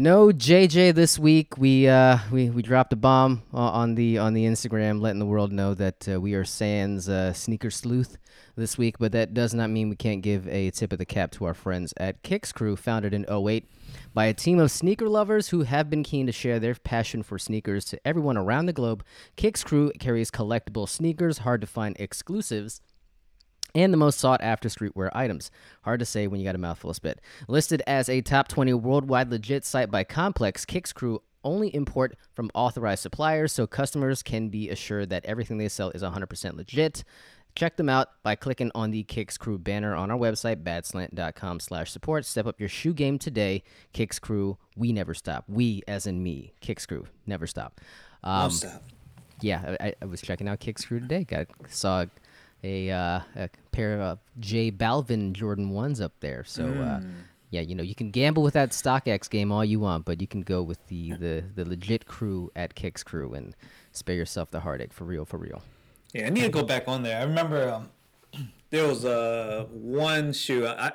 No JJ this week. We uh we, we dropped a bomb uh, on the on the Instagram, letting the world know that uh, we are Sans uh, sneaker sleuth this week. But that does not mean we can't give a tip of the cap to our friends at Kicks Crew, founded in 08 by a team of sneaker lovers who have been keen to share their passion for sneakers to everyone around the globe. Kicks Crew carries collectible sneakers, hard to find exclusives and the most sought after streetwear items. Hard to say when you got a mouthful of spit. Listed as a top 20 worldwide legit site by Complex, Kicks Crew only import from authorized suppliers so customers can be assured that everything they sell is 100% legit. Check them out by clicking on the Kicks Crew banner on our website, badslant.com slash support. Step up your shoe game today. Kicks Crew, we never stop. We, as in me, Kicks Crew, never stop. Um, stop. Yeah, I, I was checking out Kicks Crew today. Got saw a, uh, a pair of J Balvin Jordan ones up there. So uh, yeah, you know you can gamble with that StockX game all you want, but you can go with the the, the legit crew at Kicks Crew and spare yourself the heartache for real, for real. Yeah, I need to go back on there. I remember um, there was uh, one shoe. I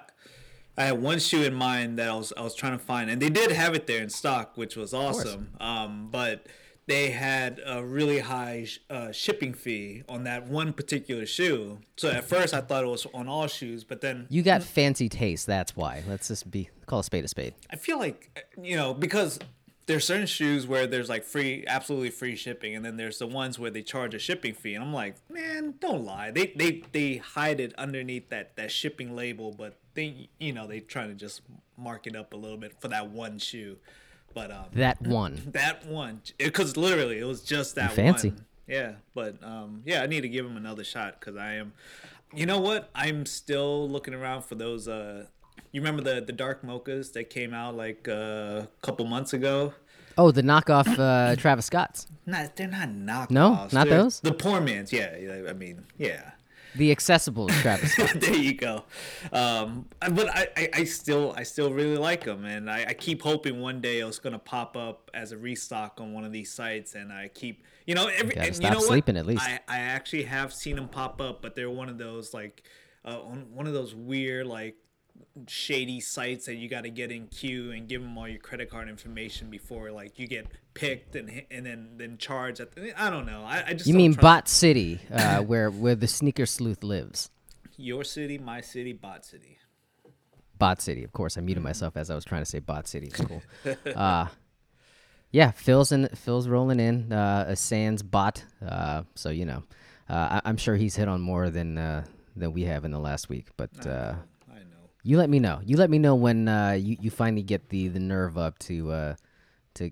I had one shoe in mind that I was I was trying to find, and they did have it there in stock, which was awesome. Um, but they had a really high uh, shipping fee on that one particular shoe. So at first I thought it was on all shoes, but then You got fancy taste, that's why. Let's just be call a spade a spade. I feel like you know because there's certain shoes where there's like free, absolutely free shipping, and then there's the ones where they charge a shipping fee, and I'm like, man, don't lie. They they they hide it underneath that that shipping label, but they you know they trying to just mark it up a little bit for that one shoe, but um That one. that one because literally it was just that fancy. one. Yeah, but um, yeah, I need to give him another shot because I am. You know what? I'm still looking around for those. Uh, you remember the the dark mochas that came out like uh, a couple months ago? Oh, the knockoff uh, Travis Scott's. Not they're not knockoffs. No? Not They're- those? The poor man's. Yeah, yeah. I mean, yeah. The accessible Travis Scott. there you go. Um, but I, I, I still I still really like them, and I, I keep hoping one day it's gonna pop up as a restock on one of these sites, and I keep you know every Gotta and stop you know sleeping what? at least. I, I actually have seen them pop up, but they're one of those like uh, on one of those weird like shady sites that you got to get in queue and give them all your credit card information before like you get picked and and then then charged at the, I don't know I, I just You mean Bot City, uh, where where the sneaker sleuth lives? your city my city bot city Bot City, of course. I muted myself as I was trying to say Bot City. It's cool. uh, yeah, Phil's in. Phil's rolling in uh, a Sans bot. Uh, so you know, uh, I, I'm sure he's hit on more than uh, than we have in the last week. But uh, you let me know. You let me know when uh, you you finally get the the nerve up to uh, to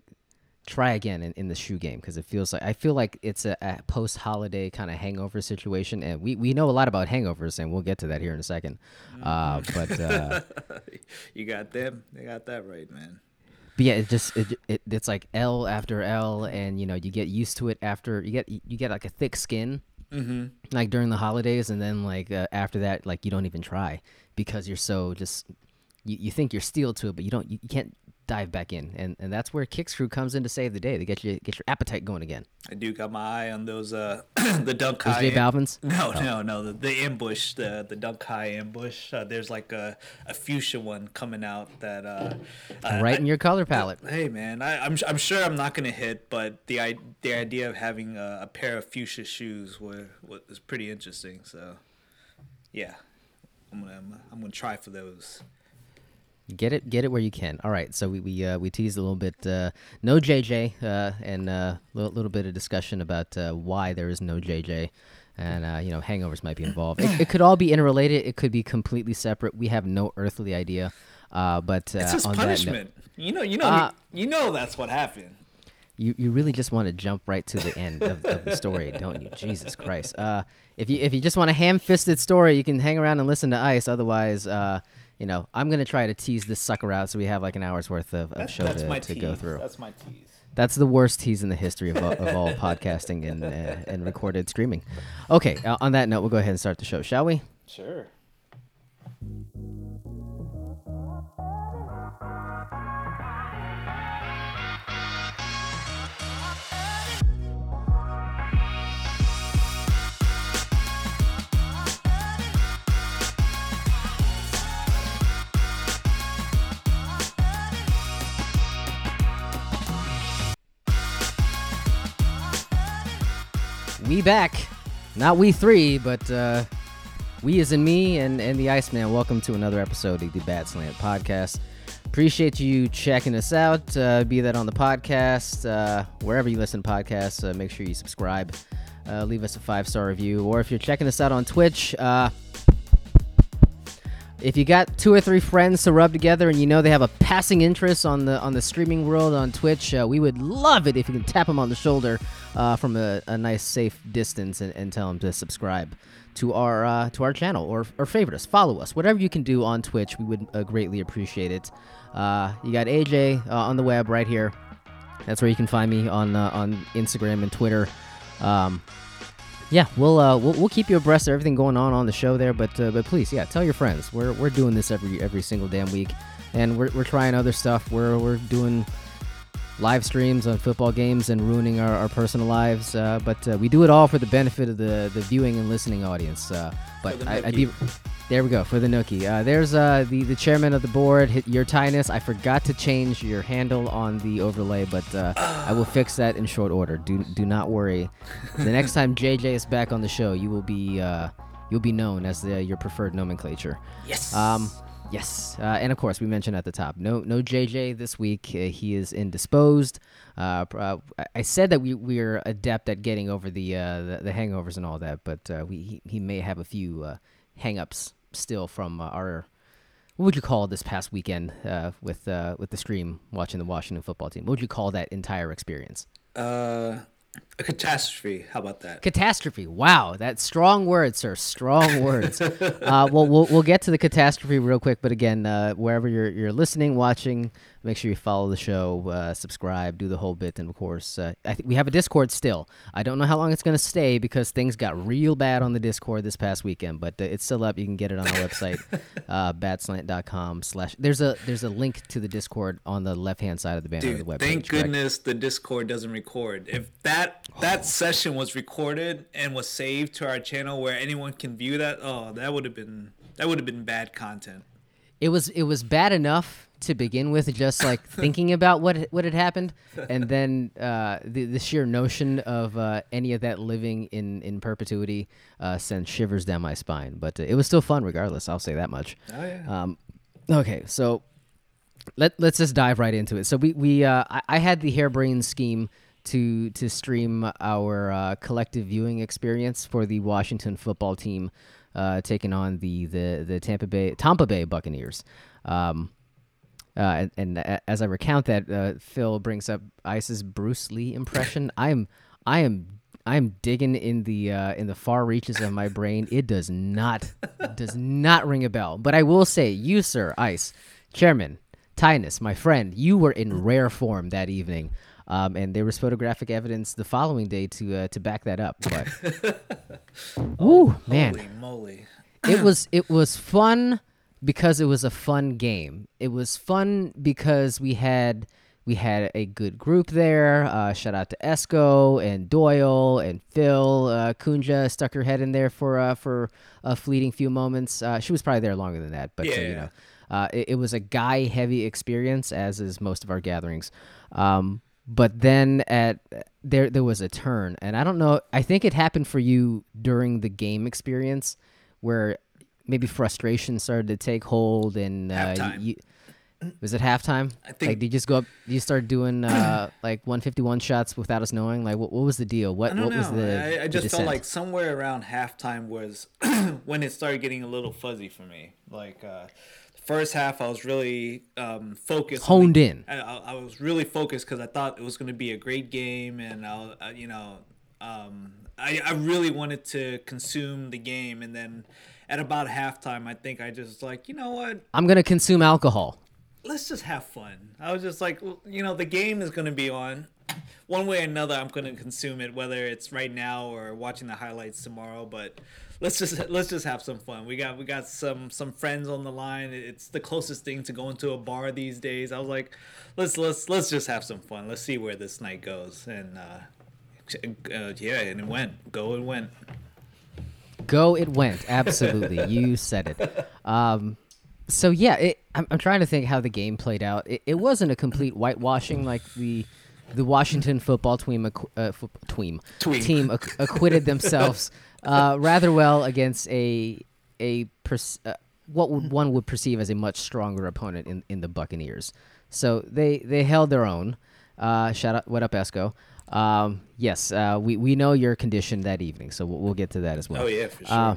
try again in, in the shoe game because it feels like I feel like it's a, a post holiday kind of hangover situation, and we, we know a lot about hangovers, and we'll get to that here in a second. Uh, but uh, you got them they got that right man But yeah, it just it, it it's like L after L, and you know you get used to it after you get you get like a thick skin, mm-hmm. like during the holidays, and then like uh, after that, like you don't even try because you're so just you, you think you're steeled to it, but you don't you, you can't dive back in, and and that's where Kicks Crew comes in to save the day. They get you get your appetite going again. I do got my eye on those uh the dunk Those high J Balvin's. no no no the, the ambush the the dunk high ambush uh, there's like a, a fuchsia one coming out that uh, uh right in your color palette. Hey man, I, I'm I'm sure I'm not gonna hit, but the i the idea of having a, a pair of fuchsia shoes were was pretty interesting. So, yeah, I'm gonna I'm, I'm gonna try for those. Get it, get it where you can. All right, so we we uh, we teased a little bit. Uh, no JJ, uh, and a uh, little, little bit of discussion about uh, why there is no JJ, and uh, you know hangovers might be involved. It, it could all be interrelated. It could be completely separate. We have no earthly idea. Uh, but uh, It's just on that note- punishment. you know, you know, you know that's what happened. You you really just want to jump right to the end of, of the story, don't you? Jesus Christ! Uh, if you if you just want a ham-fisted story, you can hang around and listen to Ice. Otherwise, uh, you know, I'm gonna try to tease this sucker out so we have like an hour's worth of, of That's, show that's to, to go through. That's my tease. That's the worst tease in the history of all, of all podcasting and uh, and recorded streaming. Okay, uh, on that note, we'll go ahead and start the show, shall we? Sure. We back. Not we three, but uh, we as in me and, and the Iceman. Welcome to another episode of the Bad Slant Podcast. Appreciate you checking us out, uh, be that on the podcast, uh, wherever you listen to podcasts. Uh, make sure you subscribe, uh, leave us a five star review, or if you're checking us out on Twitch, uh, if you got two or three friends to rub together and you know they have a passing interest on the on the streaming world on Twitch, uh, we would love it if you can tap them on the shoulder uh, from a, a, nice safe distance and, and, tell them to subscribe to our uh, to our channel or or favorite us, follow us, whatever you can do on Twitch. We would uh, greatly appreciate it. Uh, you got AJ uh, on the web right here. That's where you can find me on on Instagram and Twitter. Um, yeah, we'll, uh, we'll we'll keep you abreast of everything going on on the show there. But uh, but please, yeah, tell your friends. We're we're doing this every every single damn week, and we're we're trying other stuff. We're we're doing live streams on football games and ruining our, our personal lives. Uh, but uh, we do it all for the benefit of the the viewing and listening audience. Uh, but I, would be there we go for the nookie. Uh, there's uh, the the chairman of the board, your Tynus. I forgot to change your handle on the overlay, but uh, I will fix that in short order. Do do not worry. The next time JJ is back on the show, you will be uh, you'll be known as the, your preferred nomenclature. Yes. Um, yes, uh, and of course we mentioned at the top, no no JJ this week. Uh, he is indisposed. Uh, uh, I said that we we're adept at getting over the uh, the, the, hangovers and all that, but uh, we he, he, may have a few uh, hangups still from our what would you call this past weekend with with the stream watching the Washington football team? What would you call that entire experience? Uh, a catastrophe. How about that? Catastrophe. Wow, that strong words, sir. Strong words. uh, well, we'll we'll get to the catastrophe real quick, but again, uh, wherever you're you're listening, watching, Make sure you follow the show, uh, subscribe, do the whole bit, and of course, uh, I think we have a Discord still. I don't know how long it's going to stay because things got real bad on the Discord this past weekend, but uh, it's still up. You can get it on our website, uh, badslant.com slash. There's a there's a link to the Discord on the left hand side of the banner Dude, of the website. Thank goodness the Discord doesn't record. If that that oh. session was recorded and was saved to our channel where anyone can view that, oh, that would have been that would have been bad content. It was it was bad enough to begin with, just like thinking about what what had happened, and then uh, the the sheer notion of uh, any of that living in in perpetuity uh, sent shivers down my spine. But uh, it was still fun, regardless. I'll say that much. Oh yeah. Um, okay, so let let's just dive right into it. So we we uh, I, I had the harebrained scheme to to stream our uh, collective viewing experience for the Washington football team uh, taking on the the the Tampa Bay Tampa Bay Buccaneers. Um, uh, and, and, as I recount that, uh, Phil brings up Ice's Bruce Lee impression. I'm I am I am digging in the uh, in the far reaches of my brain. It does not does not ring a bell. But I will say, you sir, Ice, Chairman, Tynus, my friend, you were in rare form that evening. Um, and there was photographic evidence the following day to uh, to back that up. But, ooh, man, Holy moly! it was it was fun because it was a fun game. It was fun because we had we had a good group there. Uh, shout out to Esco and Doyle and Phil. Uh, Kunja stuck her head in there for uh, for a fleeting few moments. Uh, she was probably there longer than that, but uh, yeah. you know, uh, it, it, was a guy heavy experience, as is most of our gatherings. Um, but then at there there was a turn, and I don't know. I think it happened for you during the game experience, where maybe frustration started to take hold and uh, you, was it halftime? I think. Like, did you just go up? You start doing uh, like 151 shots without us knowing? Like, what, what was the deal? What what know. was the? I, I just the felt like somewhere around halftime was when it started getting a little fuzzy for me. Like uh, first half, I was really um, focused, honed the, in. I, I, was really focused because I thought it was going to be a great game, and I, uh, you know, um, I I really wanted to consume the game, and then at about halftime, I think I just like, you know what? I'm gonna consume alcohol. Let's just have fun. I was just like, you know, the game is gonna be on. One way or another, I'm gonna consume it, whether it's right now or watching the highlights tomorrow. But let's just let's just have some fun. We got we got some some friends on the line. It's the closest thing to going to a bar these days. I was like, let's let's let's just have some fun. Let's see where this night goes. And uh, uh, yeah, and it went. Go and went. Go it went. Absolutely. you said it. Um, so yeah, it, I'm, I'm trying to think how the game played out. It, it wasn't a complete whitewashing like the the Washington football team, uh, fo- team, team ac- acquitted themselves uh, rather well against a a pers- uh, what would one would perceive as a much stronger opponent in, in the Buccaneers. So they they held their own. Uh, shout out, what up, Esco? Um, yes, uh, we we know your condition that evening, so we'll, we'll get to that as well. Oh yeah, for sure. Uh,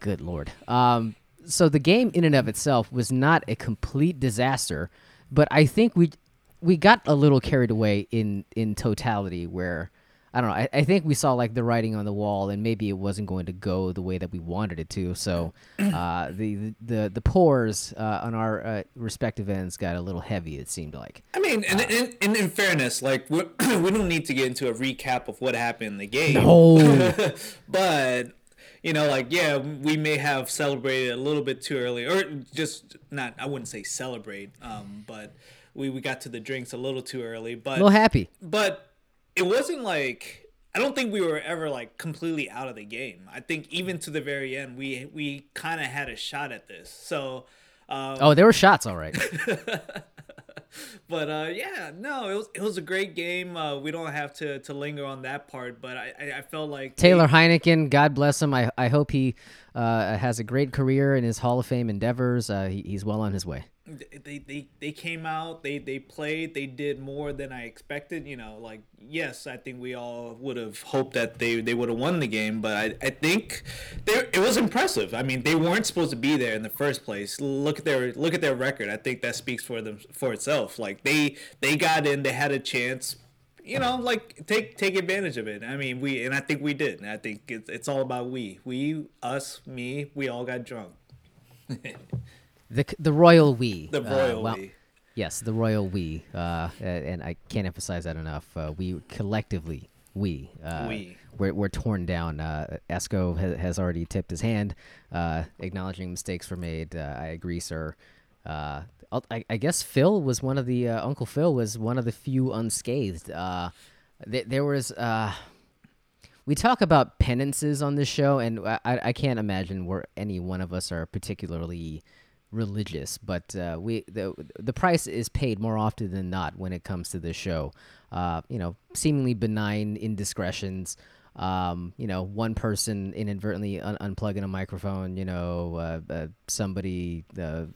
good lord. Um, so the game in and of itself was not a complete disaster, but I think we we got a little carried away in in totality. Where I don't know. I, I think we saw like the writing on the wall, and maybe it wasn't going to go the way that we wanted it to. So uh, the the the pours uh, on our uh, respective ends got a little heavy. It seemed like. I mean, and, and, and in fairness, like we we don't need to get into a recap of what happened in the game. No. but you know, like yeah, we may have celebrated a little bit too early, or just not. I wouldn't say celebrate, um, but we we got to the drinks a little too early. But A little happy. but it wasn't like I don't think we were ever like completely out of the game. I think even to the very end, we we kind of had a shot at this. So. Um, Oh, there were shots, all right. but uh, yeah, no, it was it was a great game. Uh, we don't have to, to linger on that part, but I, I, I felt like Taylor Heineken, God bless him. I, I hope he uh, has a great career in his Hall of Fame endeavors. Uh, he, he's well on his way. they, they they came out, they they played, they did more than I expected. You know, like yes, I think we all would have hoped that they, they would have won the game, but I, I think they, it was impressive. I mean, they weren't supposed to be there in the first place. Look at their look at their record. I think that speaks for them for itself. Like they they got in, they had a chance. You know, like take take advantage of it. I mean, we and I think we did. And I think it's it's all about we, we, us, me. We all got drunk. The the royal we. The uh, royal well, we. Yes, the royal we. Uh, and I can't emphasize that enough. Uh, we collectively we. Uh, We. We're, we're torn down. Uh, Esco has, has already tipped his hand, uh, acknowledging mistakes were made. Uh, I agree, sir. Uh, I, I guess Phil was one of the uh, Uncle Phil was one of the few unscathed. Uh, th- there was uh, we talk about penances on this show, and I, I can't imagine where any one of us are particularly religious, but uh, we the the price is paid more often than not when it comes to this show. Uh, you know, seemingly benign indiscretions. Um, you know, one person inadvertently un- unplugging a microphone. You know, uh, uh, somebody uh,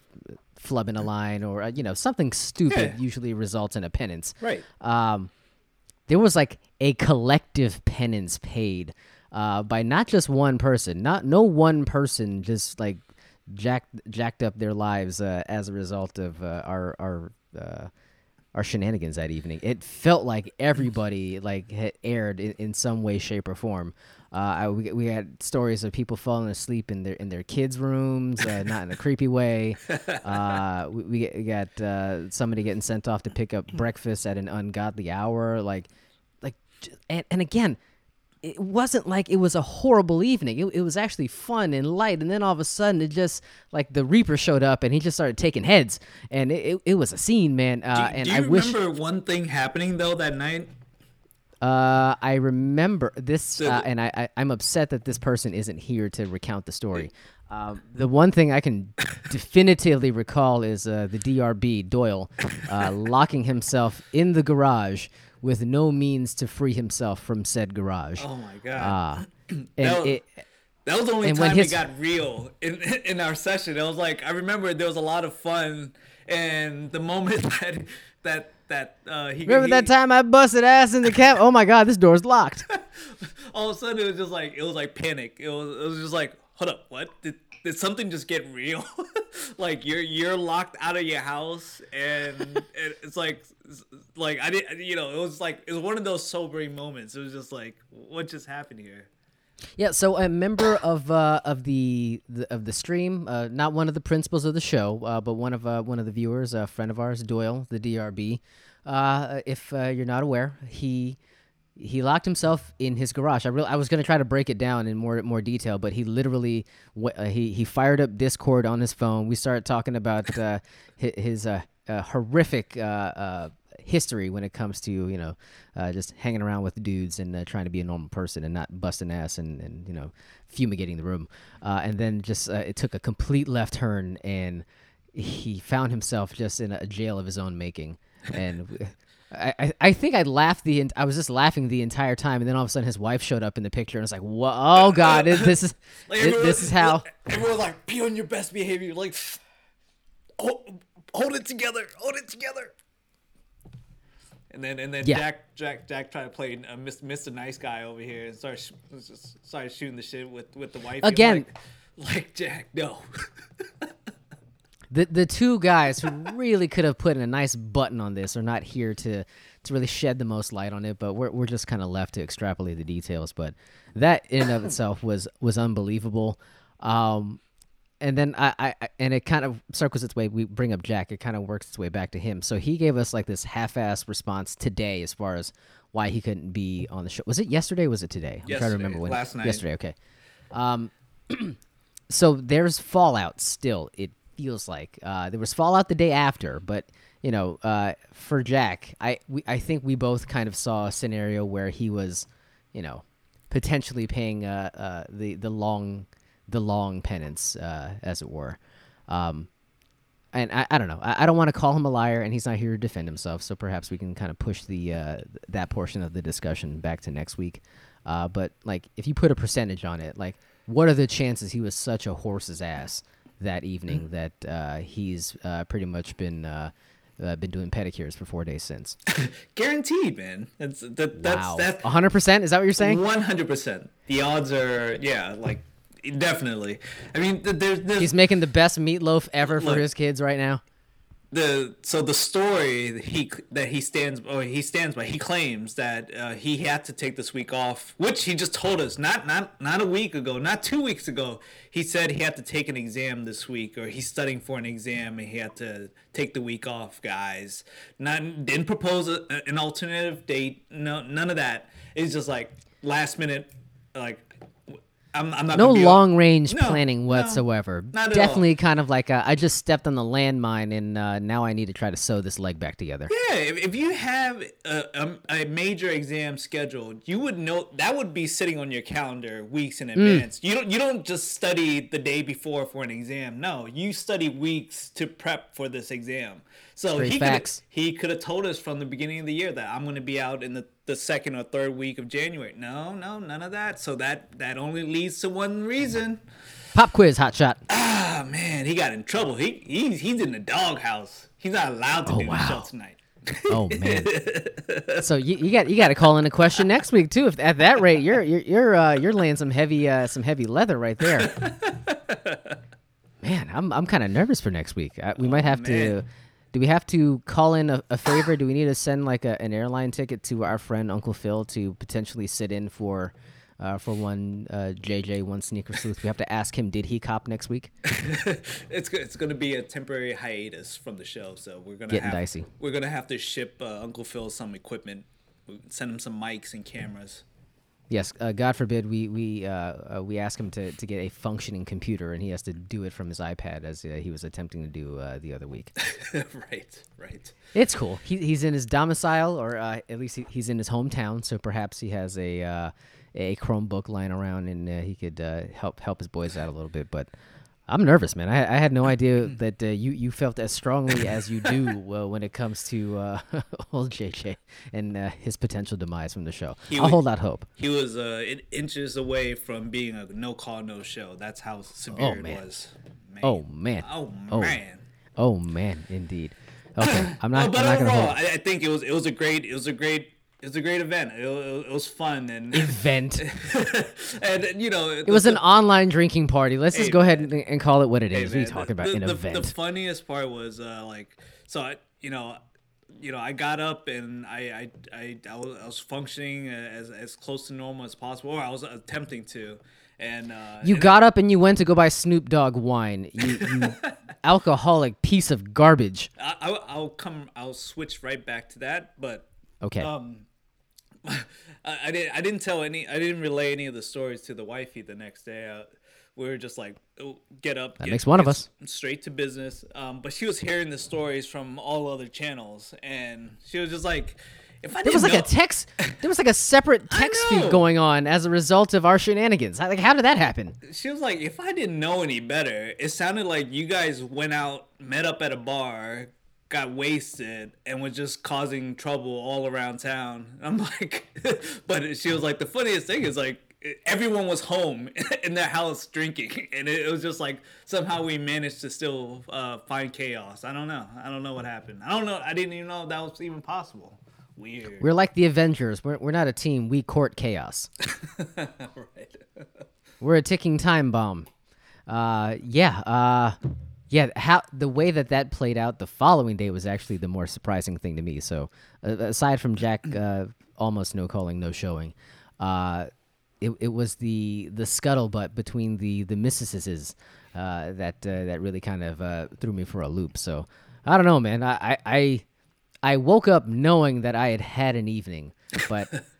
flubbing a line, or uh, you know, something stupid Yeah. usually results in a penance Right. um, there was like a collective penance paid uh, by not just one person. Not no one person just like jacked jacked up their lives uh, as a result of uh, our our uh, our shenanigans that evening. It felt like everybody like had erred in, in some way, shape, or form. Uh, I, we, we had stories of people falling asleep in their in their kids' rooms, uh, not in a creepy way. Uh, we, we we got uh, somebody getting sent off to pick up breakfast at an ungodly hour. Like, like, and, and again, it wasn't like it was a horrible evening. It, it was actually fun and light. And then all of a sudden, it just like the Reaper showed up and he just started taking heads, and it, it, it was a scene, man. Uh, Do and you I wish. remember one thing happening though that night? Uh, I remember this, So uh, and I, I, I'm upset that this person isn't here to recount the story. Um, the one thing I can definitively recall is uh, the DRB Doyle uh, locking himself in the garage with no means to free himself from said garage. Oh my god. Uh, and That- it, That was the only time his- it got real in in our session. It was like I remember there was a lot of fun, and the moment that that that uh, he remember he- that time I busted ass in the cab? Oh my God, this door's locked. all of a sudden it was just like it was like panic. It was it was just like hold up, what did did something just get real? like you're you're locked out of your house, and it, it's like like I didn't you know it was like it was one of those sobering moments. It was just like what just happened here. Yeah, so a member of uh, of the, the of the stream, uh, not one of the principals of the show, uh, but one of uh, one of the viewers, a friend of ours, Doyle, the DRB. Uh, if uh, you're not aware, he he locked himself in his garage. I really I was gonna try to break it down in more more detail, but he literally uh, he he fired up Discord on his phone. We started talking about uh, his uh, uh, horrific. Uh, uh, history when it comes to you know just hanging around with dudes and trying to be a normal person and not busting ass and, and you know fumigating the room and then just it took a complete left turn and he found himself just in a jail of his own making and I, I, I think I laughed the I was just laughing the entire time, and then all of a sudden his wife showed up in the picture, and I was like, "Whoa, oh god, this is Like, everyone- this is how." everyone's like, be on your best behavior. Like, hold, hold it together. Hold it together. And then and then Yeah. Jack Jack Jack tried to play uh, Mr. Nice Guy over here and started sh- started shooting the shit with with the wife Again. Like, like Jack, no. The the two guys who really could have put in a nice button on this are not here to to really shed the most light on it, but we're we're just kind of left to extrapolate the details. But that in and of itself was was unbelievable. Um, and then I, I and it kind of circles its way. We bring up Jack. It kind of works its way back to him. So he gave us like this half-ass response today as far as why he couldn't be on the show. Was it yesterday? Or was it today? I'm trying to remember when. last night. Yesterday. Okay. Um, so there's fallout still. It feels like uh, there was fallout the day after, but you know, uh, for Jack, I we, I think we both kind of saw a scenario where he was, you know, potentially paying uh, uh, the the long the long penance, uh, as it were. Um, and I, I don't know. I, I don't want to call him a liar, and he's not here to defend himself. So perhaps we can kind of push the uh, th- that portion of the discussion back to next week. But like, if you put a percentage on it, like, what are the chances he was such a horse's ass that evening that uh, he's uh, pretty much been uh, uh, been doing pedicures for four days since? Guaranteed, man. That's that, that's wow, that's hundred percent. Is that what you're saying? One hundred percent. The odds are, yeah, like definitely. I mean, there's there's He's making the best meatloaf ever for Look. his kids right now. The so the story he that he stands or he stands by. He claims that uh, he had to take this week off, which he just told us not not not a week ago, not two weeks ago. He said he had to take an exam this week, or he's studying for an exam, and he had to take the week off. Guys, not didn't propose a, an alternative date. No, none of that. It's just like last minute, like. I'm, I'm not No long range No, planning no, whatsoever. at Definitely kind of like a, I just stepped on the landmine and uh, now I need to try to sew this leg back together. Yeah, if, if you have a, a, a major exam scheduled, you would know that would be sitting on your calendar weeks Mm. in advance. You don't you don't just study the day before for an exam. No, you study weeks to prep for this exam. So Straight he could he could have told us from the beginning of the year that I'm going to be out in the, the second or third week of January. No, no, none of that. So that that only leads to one reason. Pop quiz, hot shot. Ah man, he got in trouble. He he's he's in the doghouse. He's not allowed to do the show tonight. Oh man. so you, you got you got to call in a question next week too. If at that rate, you're you're you're uh, you're laying some heavy uh, some heavy leather right there. man, I'm I'm kind of nervous for next week. Uh, we might have to. Do we have to call in a, a favor? Do we need to send like a, an airline ticket to our friend Uncle Phil to potentially sit in for uh, for one uh, JJ one sneaker sleuth? We have to ask him. Did he cop next week? it's it's going to be a temporary hiatus from the show, so we're gonna Getting have, dicey. We're gonna have to ship uh, Uncle Phil some equipment, send him some mics and cameras. Yes, uh, God forbid we we uh, uh, we ask him to, to get a functioning computer, and he has to do it from his iPad as uh, he was attempting to do uh, the other week. right, right. It's cool. He, he's in his domicile, or uh, at least he, he's in his hometown, so perhaps he has a uh, a Chromebook lying around, and uh, he could uh, help help his boys out a little bit. But I'm nervous, man. I, I had no idea that uh, you you felt as strongly as you do uh, when it comes to uh, old JJ and uh, his potential demise from the show. He I'll would- hold out hope. He was uh, inches away from being a no call, no show. That's how severe it man. was. Man. Oh man. Oh Oh. man. Oh man, indeed. Okay, I'm not. Oh, but I'm not overall, I think it was it was a great it was a great it was a great event. It, it, it was fun and event. and you know It was an online drinking party. Let's just Hey, go ahead and, and call it what it is. Hey, man, talking about? the, An the, event. The funniest part was uh, like, so I, you know, you know, I got up and I, I, I, I was, I was functioning as as close to normal as possible, or I was attempting to, and uh, you and got up and you went to go buy Snoop Dogg wine. You, you alcoholic piece of garbage. I, I, I'll come, I'll switch right back to that, but Okay. um, I, I didn't, I didn't tell any, I didn't relay any of the stories to the wifey the next day. Uh, we were just like, oh, get up. That makes one of us. Straight to business. Um, but she was hearing the stories from all other channels, and she was just like, if I there was like know, a text. There was like a separate text feed going on as a result of our shenanigans. Like, how did that happen? she was like, if I didn't know any better, it sounded like you guys went out, met up at a bar, got wasted and was just causing trouble all around town. I'm like, but she was like, the funniest thing is like everyone was home in their house drinking, and it, was just like somehow we managed to still uh, find chaos. I don't know. I don't know what happened. I don't know. I didn't even know that was even possible. Weird. We're like the Avengers. We're we're not a team. We court chaos. right. we're a ticking time bomb. Uh, yeah. Uh, yeah. How the way that that played out the following day was actually the more surprising thing to me. So, uh, aside from Jack, uh, almost no calling, no showing. Uh, it, it was the the scuttlebutt between the the missuses uh, that uh, that really kind of uh, threw me for a loop. So I don't know, man. I, I I woke up knowing that I had had an evening, but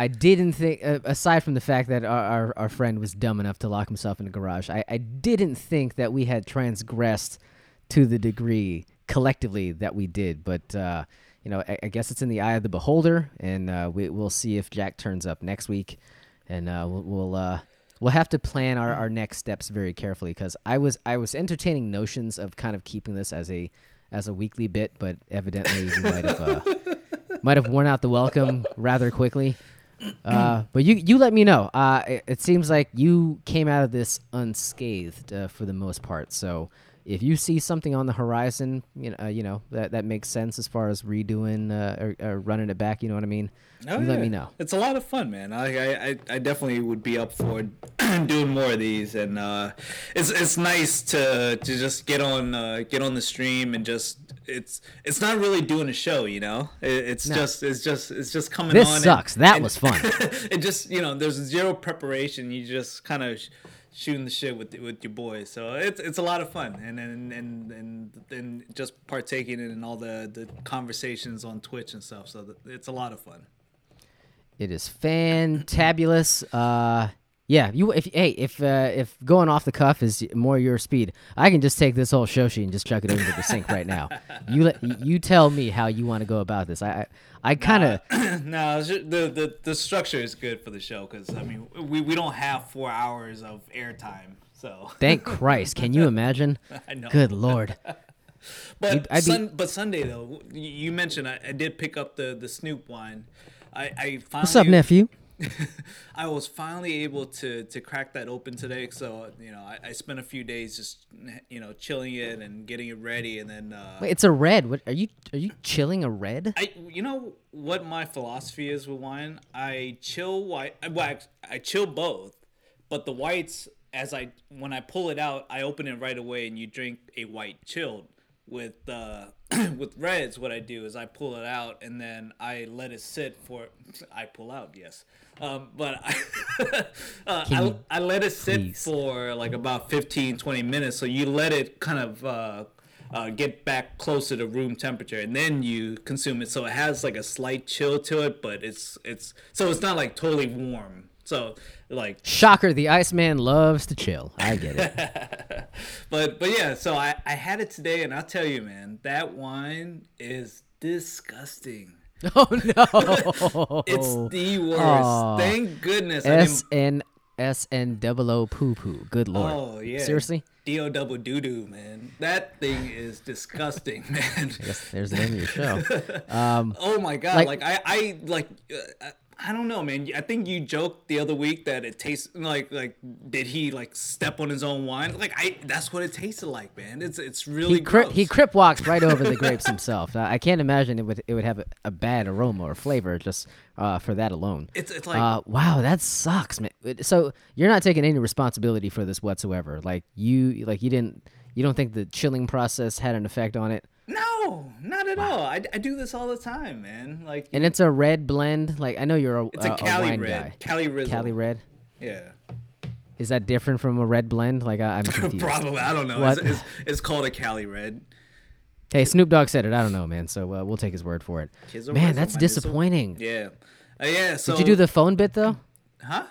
I didn't think. Uh, aside from the fact that our, our, our friend was dumb enough to lock himself in a garage, I, I didn't think that we had transgressed to the degree collectively that we did. But uh, you know, I, I, guess it's in the eye of the beholder, and uh, we, we'll see if Jack turns up next week and uh, we'll we'll, uh, we'll have to plan our, our next steps very carefully because I was I was entertaining notions of kind of keeping this as a as a weekly bit, but evidently you might have uh, might have worn out the welcome rather quickly. Uh, but you you let me know. Uh, it, it, seems like you came out of this unscathed uh, for the most part. So if you see something on the horizon, you know, uh, you know that that makes sense as far as redoing uh, or, or, running it back. You know what I mean? Oh, yeah. let me know. It's a lot of fun, man. I I, I definitely would be up for doing more of these, and uh, it's it's nice to to just get on uh, get on the stream and just it's it's not really doing a show, you know. It, it's no. just it's just it's just coming this on. Sucks. And, that and was fun. it just you know there's zero preparation. You just kind of shooting the shit with with your boys. So it's it's a lot of fun, and and and and, and just partaking in all the the conversations on Twitch and stuff. So it's a lot of fun. It is fantabulous. Uh, yeah, you if hey if uh, if going off the cuff is more your speed, I can just take this whole show shoshi and just chuck it into the sink right now. You let you tell me how you want to go about this. I I, I kind of no the, the the structure is good for the show because I mean we we don't have four hours of airtime, so thank Christ. Can you imagine? I know. Good lord. but sun, but Sunday though, you mentioned I, I did pick up the the Snoop wine. I, I finally, What's up, nephew? I was finally able to to crack that open today. So you know, I, I, spent a few days just you know chilling it and getting it ready, and then uh, Wait, it's a red. What are you are you chilling a red? I you know what my philosophy is with wine. I chill white. Well, I, I chill both, but the whites as I when I pull it out, I open it right away, and you drink a white chilled with uh, with reds, what I do is I pull it out and then I let it sit for. I pull out, yes, um, but I, uh, I, I, let it sit please? for like about 15, 20 minutes. So you let it kind of uh, uh, get back closer to room temperature, and then you consume it. So it has like a slight chill to it, but it's it's so it's not like totally warm. So like shocker, the Iceman loves to chill. I get it. but but yeah, so I I had it today, and I'll tell you, man, that wine is disgusting. Oh no! it's the worst. Thank goodness. S N S N double O poo poo. Good lord. Oh yeah. Seriously? D O double doo doo, man. That thing is disgusting, man. I guess there's the name of your show. Um, oh my god! Like, like I, I like. Uh, I don't know, man. I think you joked the other week that it tastes like like did he like step on his own wine? Like I, that's what it tasted like, man. It's it's really he cri- he crip walks right over the grapes himself. I can't imagine it would it would have a, a bad aroma or flavor just uh, for that alone. It's it's like uh, wow, that sucks, man. So you're not taking any responsibility for this whatsoever. Like you like you didn't you don't think the chilling process had an effect on it? No, not at wow. all. I, I do this all the time, man. Like, and it's a red blend. Like I know you're a, it's a, a Cali a red, guy. Cali red. Cali red. Yeah. Is that different from a red blend? Like I, am confused. Probably. I don't know. It's, it's, it's, called a Cali red. Hey, Snoop Dogg said it. I don't know, man. So uh, we'll take his word for it. Man, that's disappointing. Yeah. Uh, yeah. So did you do the phone bit though? Huh?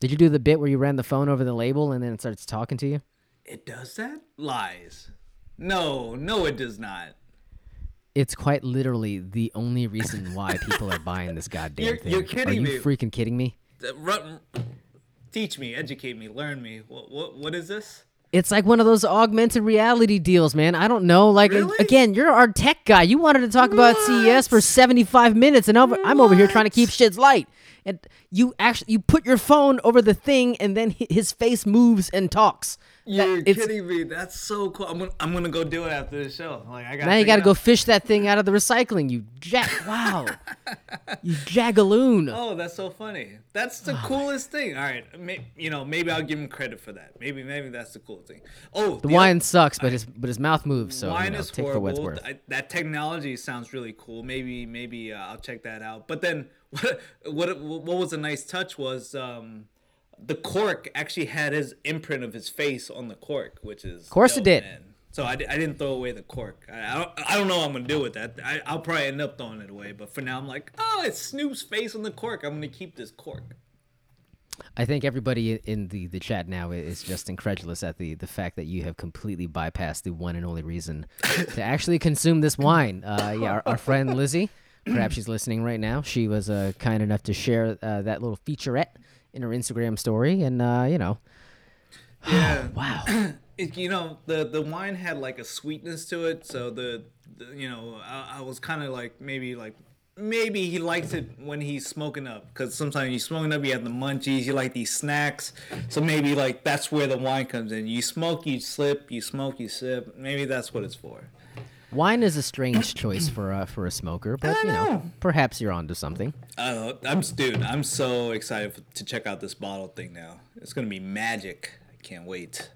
Did you do the bit where you ran the phone over the label and then it starts talking to you? It does that? Lies. No, no, it does not it's quite literally the only reason why people are buying this goddamn you're, thing. You're kidding are you me. freaking kidding me? Teach me, educate me, learn me. What, what what is this? It's like one of those augmented reality deals, man. I don't know. Like Really? again, you're our tech guy. You wanted to talk about CES for 75 minutes, and over, I'm over here trying to keep shits light. And you actually you put your phone over the thing, and then his face moves and talks. That- You're it's- kidding me. That's so cool. I'm gonna, I'm gonna go do it after the show. Like I got. Now you got to go fish that thing out of the recycling. You jack. Wow. you jagaloon. Oh, that's so funny. That's the coolest thing. All right, may, you know, maybe I'll give him credit for that. Maybe, maybe that's the cool thing. Oh, the wine sucks, but his but his mouth moves. So you wine know, is take for what it's horrible. worth. I, that technology sounds really cool. Maybe, maybe uh, I'll check that out. But then, what what what was a nice touch was um, the cork actually had his imprint of his face on the cork, which is of course it did. So I, I didn't throw away the cork. I, I, don't, I don't know what I'm gonna do with that. I, I'll probably end up throwing it away. But for now, I'm like, oh, it's Snoop's face on the cork. I'm gonna keep this cork. I think everybody in the, the chat now is just incredulous at the, the fact that you have completely bypassed the one and only reason to actually consume this wine. Uh, yeah, our, our friend Lizzie, perhaps she's listening right now. She was uh, kind enough to share uh, that little featurette in her Instagram story, and uh, you know, Yeah. wow, it, you know the the wine had like a sweetness to it so the, the you know i, I was kind of like maybe like maybe he likes it when he's smoking up because sometimes you smoking up you have the munchies you like these snacks so maybe like that's where the wine comes in. You smoke you slip you smoke you sip maybe that's what it's for wine is a strange choice for uh, for a smoker, but you know, perhaps you're onto something. Uh, I'm dude i'm so excited for, to check out this bottle thing now it's gonna be magic i can't wait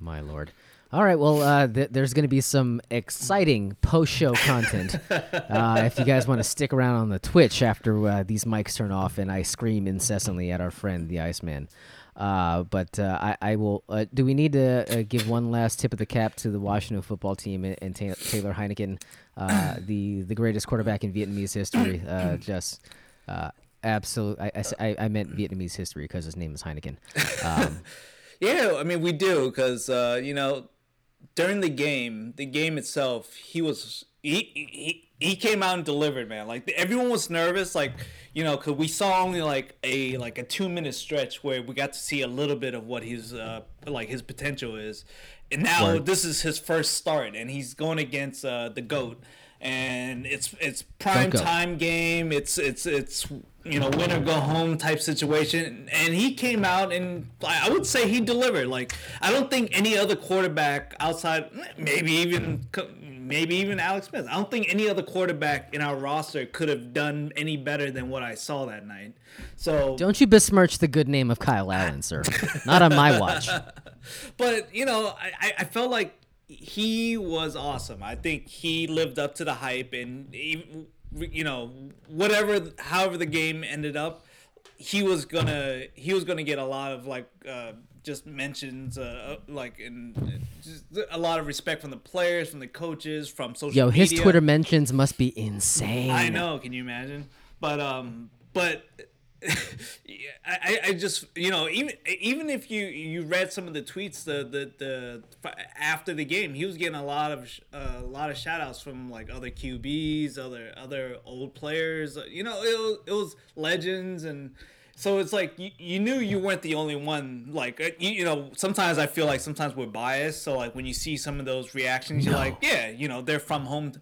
My lord. All right, well, uh, th- there's going to be some exciting post-show content. uh, if you guys want to stick around on the Twitch after uh, these mics turn off and I scream incessantly at our friend the Iceman. Uh, but uh, I, I will. Uh, do we need to uh, give one last tip of the cap to the Washington football team and, and Ta- Taylor Heineken, uh, the the greatest quarterback in Vietnamese history? Uh, just uh, absolute. I, I I- meant Vietnamese history because his name is Heineken. Um, Yeah, I mean we do because uh, you know during the game, the game itself, he was he he he came out and delivered, man. Like everyone was nervous, like you know, because we saw only like a like a two minute stretch where we got to see a little bit of what his uh like his potential is, and now Word. this is his first start, and he's going against uh, the goat. And it's it's prime go. time game. It's it's it's you know win or go home type situation. And he came out and I I would say he delivered. Like I don't think any other quarterback outside, maybe even maybe even Alex Smith. I don't think any other quarterback in our roster could have done any better than what I saw that night. So Don't you besmirch the good name of Kyle Allen, sir. Not on my watch. but you know, I, I- I felt like he was awesome. I think he lived up to the hype, and even, you know, whatever, however the game ended up, he was gonna he was gonna get a lot of like uh, just mentions, uh, like and just a lot of respect from the players, from the coaches, from social Yo, his media. Twitter mentions must be insane. I know. Can you imagine? But um, but I, I just you know even even if you you read some of the tweets the the, the after the game he was getting a lot of uh, a lot of shout outs from like other QBs other other old players. You know it was, it was legends and so it's like you, you knew you weren't the only one like uh, you, you know sometimes I feel like sometimes we're biased. So like when you see some of those reactions you're like yeah you know they're from home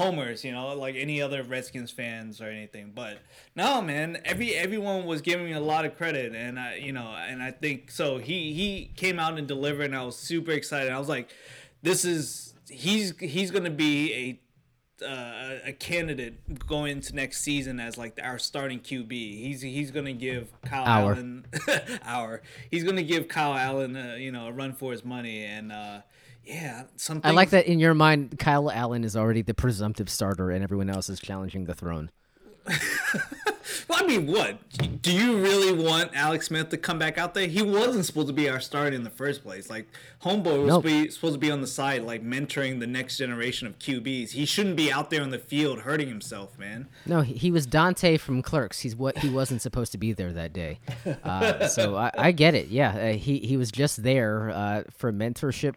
homers, you know, like any other Redskins fans or anything. But no, man, every everyone was giving me a lot of credit, and I, you know, and I think so. He he came out and delivered, and I was super excited. I was like, this is he's he's gonna be a uh, a candidate going into next season as like our starting QB. He's he's gonna give Kyle. Allen our he's gonna give Kyle Allen uh, you know a run for his money and. uh yeah, something. I like that in your mind, Kyle Allen is already the presumptive starter, and everyone else is challenging the throne. Well, I mean, what? Do you really want Alex Smith to come back out there? He wasn't supposed to be our starter in the first place. Like, Homeboy was Nope. be, supposed to be on the side, like, mentoring the next generation of QBs. He shouldn't be out there on the field hurting himself, man. No, he, he was Dante from Clerks. He's what he wasn't supposed to be there that day. Uh, so I, I get it. Yeah, uh, he he was just there uh, for mentorship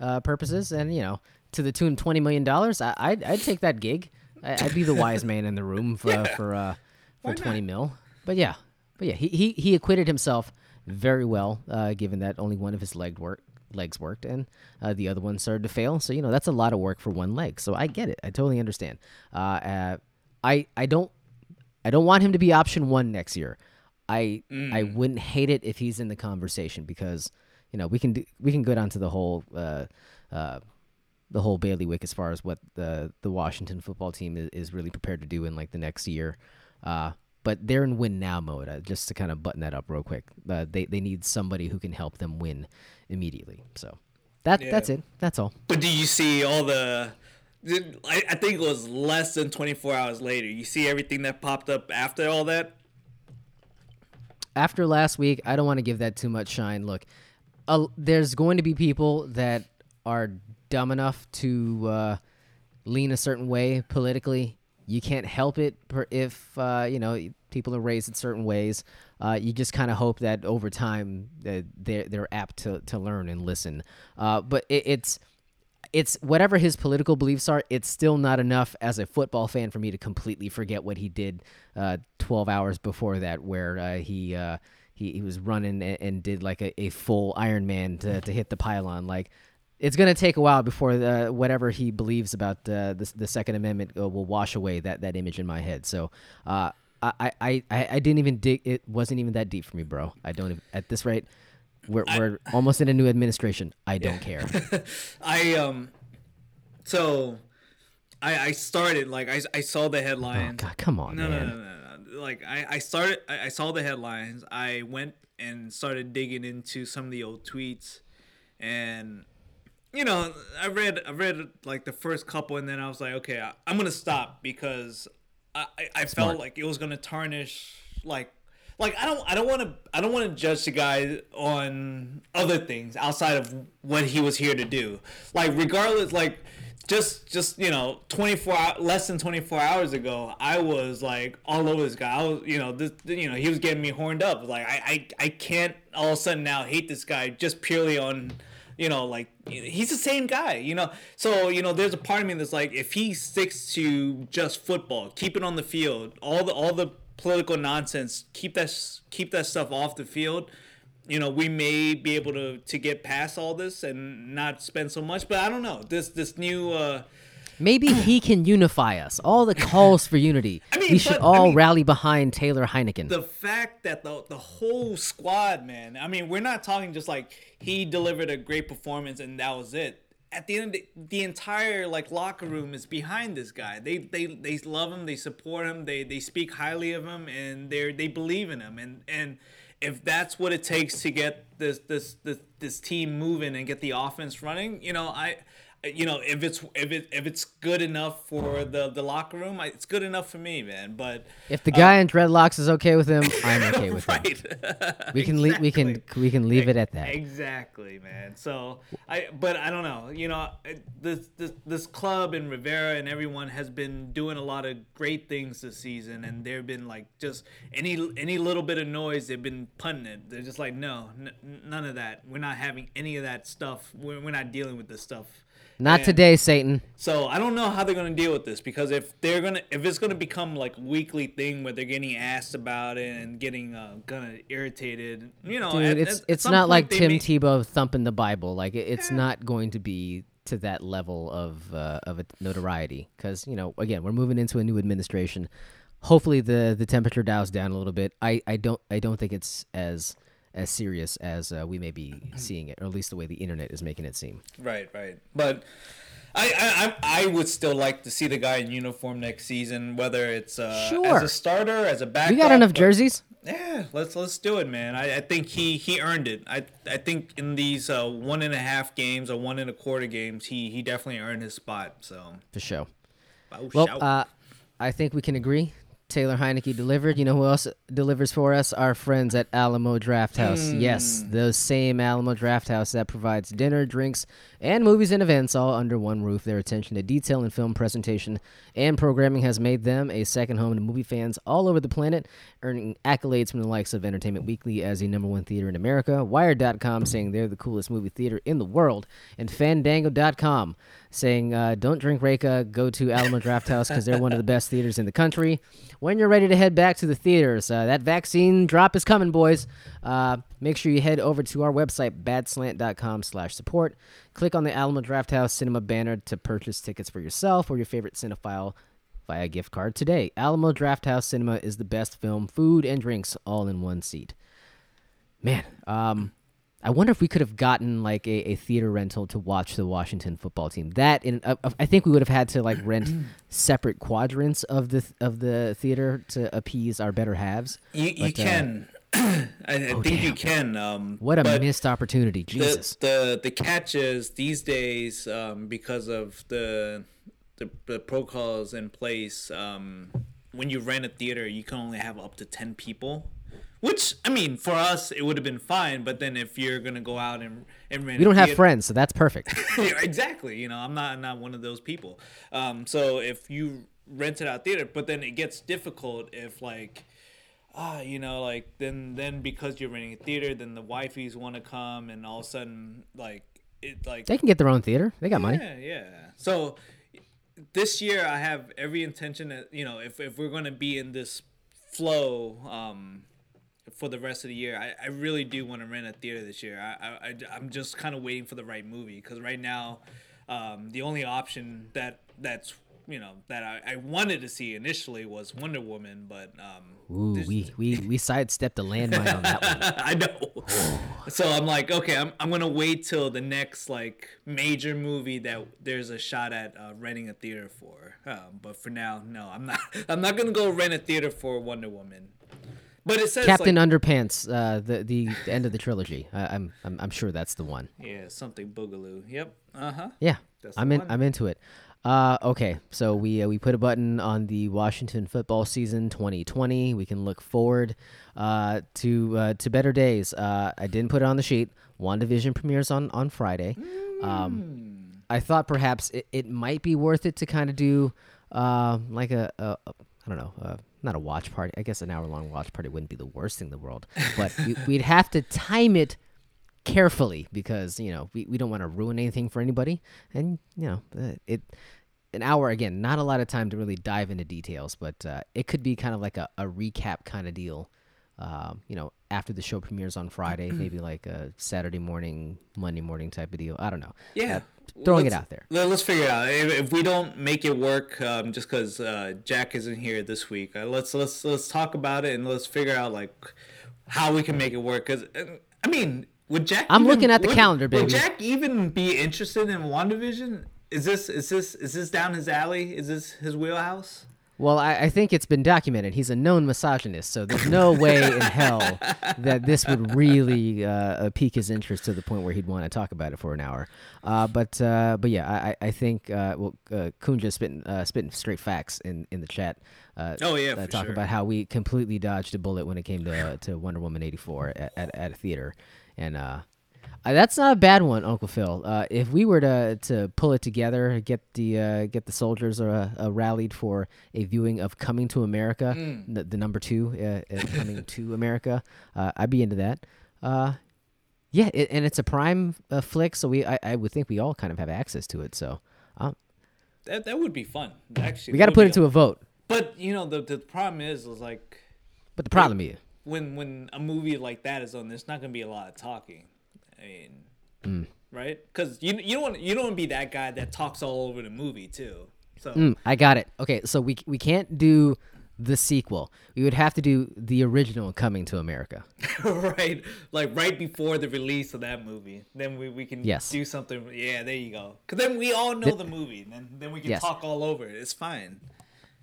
uh, purposes, and you know, to the tune of twenty million dollars. I, I'd I'd take that gig. I, I'd be the wise man in the room for for uh, for twenty mil. But yeah, but yeah, he, he he acquitted himself very well, uh, given that only one of his leg work legs worked, and uh, the other one started to fail. So you know that's a lot of work for one leg. So I get it. I totally understand. Uh, uh, I I don't I don't want him to be option one next year. I mm. I wouldn't hate it if he's in the conversation because you know we can do, we can go down to the whole uh, uh, the whole bailiwick as far as what the the Washington football team is, is really prepared to do in like the next year. Uh, but they're in win now mode. Uh, just to kind of button that up real quick, uh, they they need somebody who can help them win immediately. So that yeah. that's it. That's all. But do you see all the? I, I think it was less than 24 hours later. You see everything that popped up after all that. After last week, I don't want to give that too much shine. Look, uh, there's going to be people that are dumb enough to uh, lean a certain way politically. You can't help it if uh, you know people are raised in certain ways. Uh, you just kind of hope that over time that they're they're apt to, to learn and listen. Uh, but it, it's it's whatever his political beliefs are. It's still not enough as a football fan for me to completely forget what he did uh, 12 hours before that, where uh, he he, he was running and, and did like a, a full Ironman to, to hit the pylon. Like it's going to take a while before the, whatever he believes about uh, the, the Second Amendment uh, will wash away that, that image in my head. So uh, I, I, I, I didn't even dig. It wasn't even that deep for me, bro. I don't even, at this rate. We're, I, we're almost in a new administration. I don't care. I um, so I I started like I, I saw the headline. Oh God, come on, no, man. No, no, no, like I, I started I, I saw the headlines. I went and started digging into some of the old tweets, and you know I read I read like the first couple, and then I was like, okay, I, am gonna stop because I I, I felt like it was gonna tarnish like like I don't I don't want to I don't want to judge the guy on other things outside of what he was here to do. Like regardless, like just just you know 24 less than 24 hours ago i was like all over this guy. I was you know this you know he was getting me horned up. Like i i, I can't all of a sudden now hate this guy just purely on you know like he's the same guy you know? So you know there's a part of me that's like if he sticks to just football keep it on the field all the all the political nonsense keep that keep that stuff off the field you know we may be able to to get past all this and not spend so much but i don't know this this new uh Maybe he can unify us. All the calls for unity. I mean, we should but, all I mean, rally behind Taylor Heinicke The fact that the the whole squad, man. I mean, we're not talking just like he delivered a great performance and that was it. At the end, the, the entire like locker room is behind this guy. They they they love him. They support him. They they speak highly of him, and they they believe in him. And and if that's what it takes to get this this this this team moving and get the offense running, you know, I you know, if it's if it if it's good enough for the the locker room, it's good enough for me, man. But if the guy uh, in dreadlocks is okay with him, I'm okay with right. him. We can exactly. leave. We can we can leave it at that. Exactly, man. So I, but I don't know. You know, this this this club and Rivera and everyone has been doing a lot of great things this season, and they've been like just any any little bit of noise, they've been punting it. They're just like, no, n- none of that. We're not having any of that stuff. We're, we're not dealing with this stuff not and today, Satan. So I don't know how they're gonna deal with this because if they're gonna if it's gonna become like weekly thing where they're getting asked about it and getting uh, kind of irritated, you know, Dude, at, it's at, it's not like Tim may... Tebow thumping the Bible. Like it's yeah. not going to be to that level of uh, of a notoriety because you know again we're moving into a new administration. Hopefully the the temperature dials down a little bit. I, I don't I don't think it's as as serious as uh, we may be seeing it, or at least the way the internet is making it seem. Right, right. But I, I, I would still like to see the guy in uniform next season, whether it's uh, sure. as a starter, as a backup. We got enough jerseys. Yeah, let's let's do it, man. I, I think he he earned it. I I think in these uh, one and a half games or one and a quarter games, he he definitely earned his spot. So for sure. Oh, well, uh, I think we can agree Taylor Heinicke delivered. You know who else delivers for us? Our friends at Alamo Drafthouse. Mm. Yes, the same Alamo Drafthouse that provides dinner, drinks, and movies and events all under one roof. Their attention to detail in film presentation and programming has made them a second home to movie fans all over the planet, earning accolades from the likes of Entertainment Weekly as the number one theater in America, Wired.com saying they're the coolest movie theater in the world, and Fandango.com saying, uh, don't drink Reyka, go to Alamo Drafthouse because they're one of the best theaters in the country. When you're ready to head back to the theaters. Uh, that vaccine drop is coming, boys. Uh, make sure you head over to our website, badslant.com slash support. Click on the Alamo Drafthouse Cinema banner to purchase tickets for yourself or your favorite cinephile via gift card today. Alamo Drafthouse Cinema is the best film, food, and drinks all in one seat. Man, um, I wonder if we could have gotten like a, a theater rental to watch the Washington football team. That in uh, I think we would have had to like rent separate quadrants of the of the theater to appease our better halves. You, you but, uh, can. I, I oh, think damn. you can. Um, what a missed opportunity, Jesus. The, the the catch is these days um, because of the, the the protocols in place. Um, when you rent a theater, you can only have up to ten people which I mean, for us, it would have been fine. But then if you're gonna go out and and rent, we don't have friends, so that's perfect. exactly. You know, I'm not I'm not one of those people. Um, so if you rented out theater, but then it gets difficult if like. Ah, you know, like then then because you're renting a theater, then the wifeys want to come, and all of a sudden, like it like they can get their own theater. They got yeah, money. Yeah, yeah. So this year, I have every intention that you know, if if we're gonna be in this flow, um, for the rest of the year. I, I really do want to rent a theater this year. I, I, I'm just kind of waiting for the right movie because right now, um, the only option that that's you know that I, I wanted to see initially was Wonder Woman, but um, Ooh, we we we sidestepped a landmine on that one. I know. so I'm like, okay, I'm I'm gonna wait till the next like major movie that there's a shot at uh, renting a theater for. Um, but for now, no, I'm not. I'm not gonna go rent a theater for Wonder Woman. But it says Captain like, Underpants, uh, the, the end of the trilogy. I, am I'm I'm sure that's the one. Yeah, something boogaloo. Yep. Uh huh. Yeah, that's I'm in. One. I'm into it. Uh, okay, so we uh, we put a button on the Washington football season 2020. We can look forward uh, to uh, to better days. Uh, I didn't put it on the sheet. WandaVision premieres on on Friday. Um, mm. Um, I thought perhaps it, it might be worth it to kind of do uh, like a, a, a I don't know. Uh, not a watch party. I guess an hour long watch party wouldn't be the worst thing in the world, but we'd have to time it carefully because you know we, we don't want to ruin anything for anybody, and you know uh, it. An hour again, not a lot of time to really dive into details, but uh, it could be kind of like a, a recap kind of deal. Um, you know, after the show premieres on Friday, maybe like a Saturday morning, Monday morning type of deal. I don't know. Yeah. Throwing let's, it out there. Let's figure it out. If, if we don't make it work, um, just because uh, Jack isn't here this week, uh, let's let's let's talk about it and let's figure out like how we can make it work. Because uh, I mean, would Jack? I'm even, looking at the would, calendar, baby. Would Jack even be interested in Wandavision? Is this is this is this down his alley? Is this his wheelhouse? Well, I, I, think it's been documented. He's a known misogynist, so there's no way in hell that this would really uh, uh, pique his interest to the point where he'd want to talk about it for an hour. Uh, but uh, but yeah, I, I think uh, well, uh, Kunja spitting uh, spitting straight facts in, in the chat. oh yeah, uh, talking sure. about how we completely dodged a bullet when it came to to Wonder Woman eighty four at, at, at a theater, and uh, that's not a bad one, Uncle Phil. Uh, if we were to to pull it together, get the uh, get the soldiers uh, uh, rallied for a viewing of Coming to America, mm. the, the, number two uh, Coming to America, I'd be into that. yeah, it, and it's a Prime flick, so we I, I, would think we all kind of have access to it. So um, that that would be fun. Actually, we got to put it to a vote. But you know the the problem is is like. But the problem is when when a movie like that is on, there's not gonna be a lot of talking. I mean, mm. right? Because you you don't want you don't want to be that guy that talks all over the movie too. So mm, I got it. Okay, so we we can't do the sequel. We would have to do the original Coming to America. right. Like right before the release of that movie. Then we, we can yes. do something. Yeah, there you go. Because then we all know the, the movie. Then, then we can yes. talk all over it. It's fine.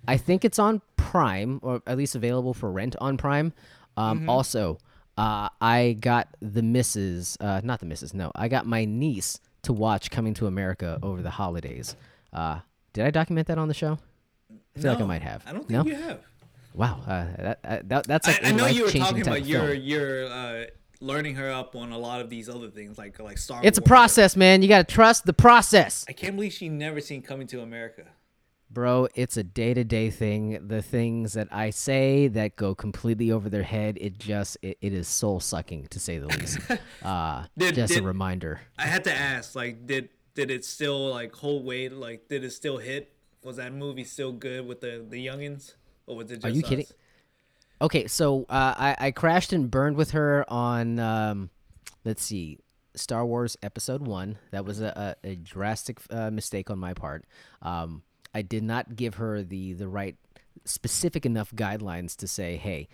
I think it's on Prime, or at least available for rent on Prime. Um, mm-hmm. Also, uh, I got the missus, uh, not the missus, no, I got my niece to watch Coming to America over the holidays. Uh, did I document that on the show? I feel no, like I might have. I don't think no? you have. Wow, uh, that, uh, that, that's like I, I know you were talking about your your uh, learning her up on a lot of these other things like like Star. It's Wars. a process, man. You got to trust the process. I can't believe she never seen Coming to America bro, it's a day to day thing. The things that I say that go completely over their head, it just it, it is soul sucking to say the least. Uh, did, just did, a reminder. I had to ask, like, did did it still like hold weight? Like, did it still hit? Was that movie still good with the the youngins? or was it just Are you us? kidding? Okay, so uh, I, I crashed and burned with her on, um, let's see, Star Wars Episode 1. That was a, a, a drastic uh, mistake on my part. Um, I did not give her the, the right, specific enough guidelines to say, hey,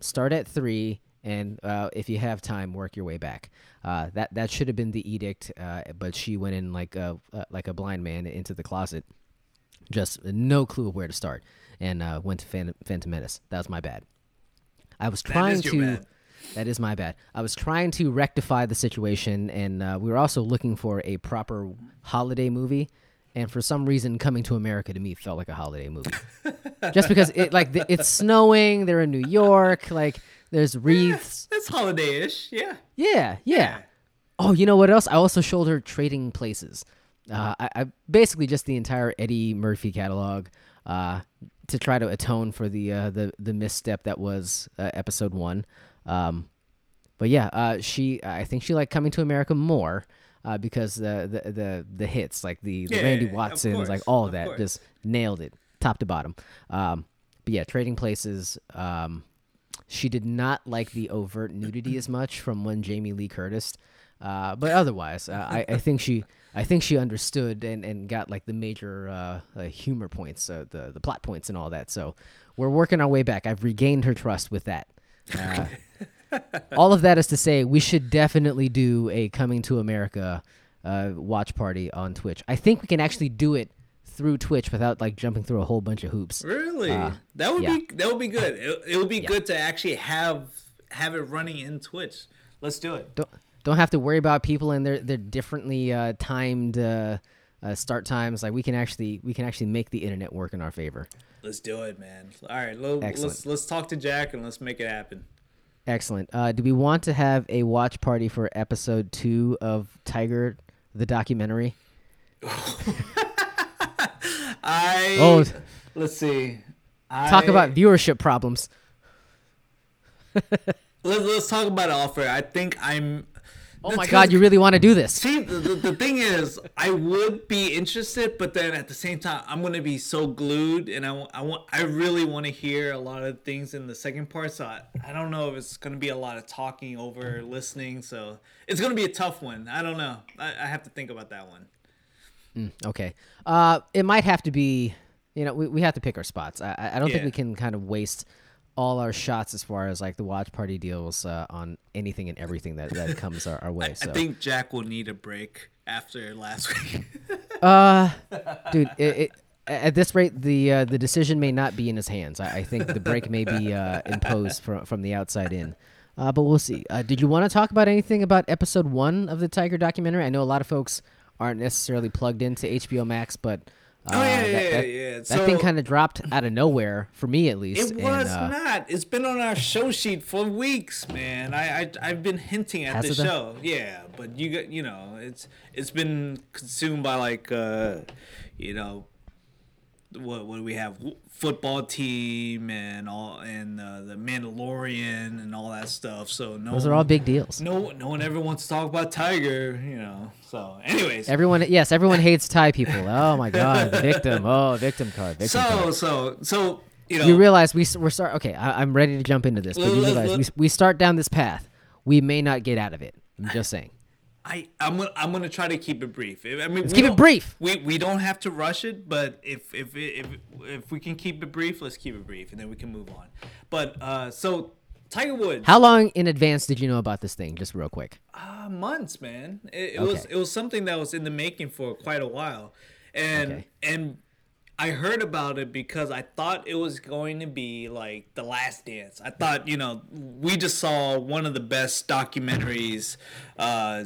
start at 3 and uh, if you have time, work your way back. Uh, that that should have been the edict, uh, but she went in like a uh, like a blind man into the closet just no clue of where to start, and uh, went to Phantom, Phantom Menace. That was my bad. I was trying to. bad. That is my bad. I was trying to rectify the situation, and uh, we were also looking for a proper holiday movie. And for some reason, Coming to America to me felt like a holiday movie, just because it like th- it's snowing. They're in New York. Like there's wreaths. That's holiday-ish. Yeah. Yeah, yeah. Oh, you know what else? I also showed her Trading Places. Uh, I, I basically just the entire Eddie Murphy catalog uh, to try to atone for the uh, the the misstep that was uh, episode one. Um, but yeah, uh, she I think she liked Coming to America more uh, because the, the the the hits like the, the Yeah, Randy Watsons, like all of that, course. just nailed it top to bottom. Um, but yeah, Trading Places. Um, she did not like the overt nudity as much from one Jamie Lee Curtis, uh, but otherwise, uh, I, I think she, I think she understood and, and got like the major uh, uh, humor points, uh, the the plot points, and all that. So we're working our way back. I've regained her trust with that. All of that is to say, we should definitely do a Coming to America uh, watch party on Twitch. I think we can actually do it through Twitch without like jumping through a whole bunch of hoops. Really? Uh, that would yeah. be that would be good. It, it would be good to actually have have it running in Twitch. Let's do it. don't don't have to worry about people and their their differently uh, timed uh, uh, start times. Like we can actually we can actually make the internet work in our favor. Let's do it, man. All right, Excellent. let's let's talk to Jack and let's make it happen. Excellent. Uh, do we want to have a watch party for episode two of Tiger, the documentary? I Oh. let's see. Talk I- about viewership problems. let's, let's talk about it offer. I think I'm. Oh my God, you really want to do this? See, the, the, the thing is, I would be interested, but then at the same time, I'm gonna be so glued, and I, I want, I really want to hear a lot of things in the second part. So I, I don't know if it's gonna be a lot of talking over listening. So it's gonna be a tough one. I don't know. I, I have to think about that one. Okay. Uh, it might have to be. You know, we, we have to pick our spots. I I I don't think we can kind of waste all our shots as far as like the watch party deals uh, on anything and everything that, that comes our, our way. So I think Jack will need a break after last week. Uh, dude, it, it, at this rate, the uh, the decision may not be in his hands. I, I think the break may be uh, imposed from from the outside in. Uh, but we'll see. Uh, did you want to talk about anything about episode one of the Tiger documentary? I know a lot of folks aren't necessarily plugged into HBO Max, but uh, Oh, yeah, that, yeah, that, yeah. that thing kind of dropped out of nowhere for me, at least. It and, was uh, not. It's been on our show sheet for weeks, man. I, I I've been hinting at the show. Yeah, but you got you know it's it's been consumed by like uh you know what what do we have football team and all and uh, the Mandalorian and all that stuff. So no Those are all big deals. no no one ever wants to talk about Tiger, you know. So anyways, Everyone, yes, everyone hates Thai people. Oh my God, victim. Oh, victim card. Victim card. so so so you know you realize we we're start okay I, i'm ready to jump into this but you realize we, we start down this path we may not get out of it i'm just saying I I'm gonna I'm gonna try to keep it brief. I mean, Let's keep it brief. We we don't have to rush it, but if if if if we can keep it brief, let's keep it brief, and then we can move on. But uh, so Tiger Woods, how long in advance did you know about this thing just real quick uh, months, man. It, it was it was something that was in the making for quite a while, and Okay. and I heard about it because I thought it was going to be like The Last Dance. I thought you know we just saw one of the best documentaries. Uh,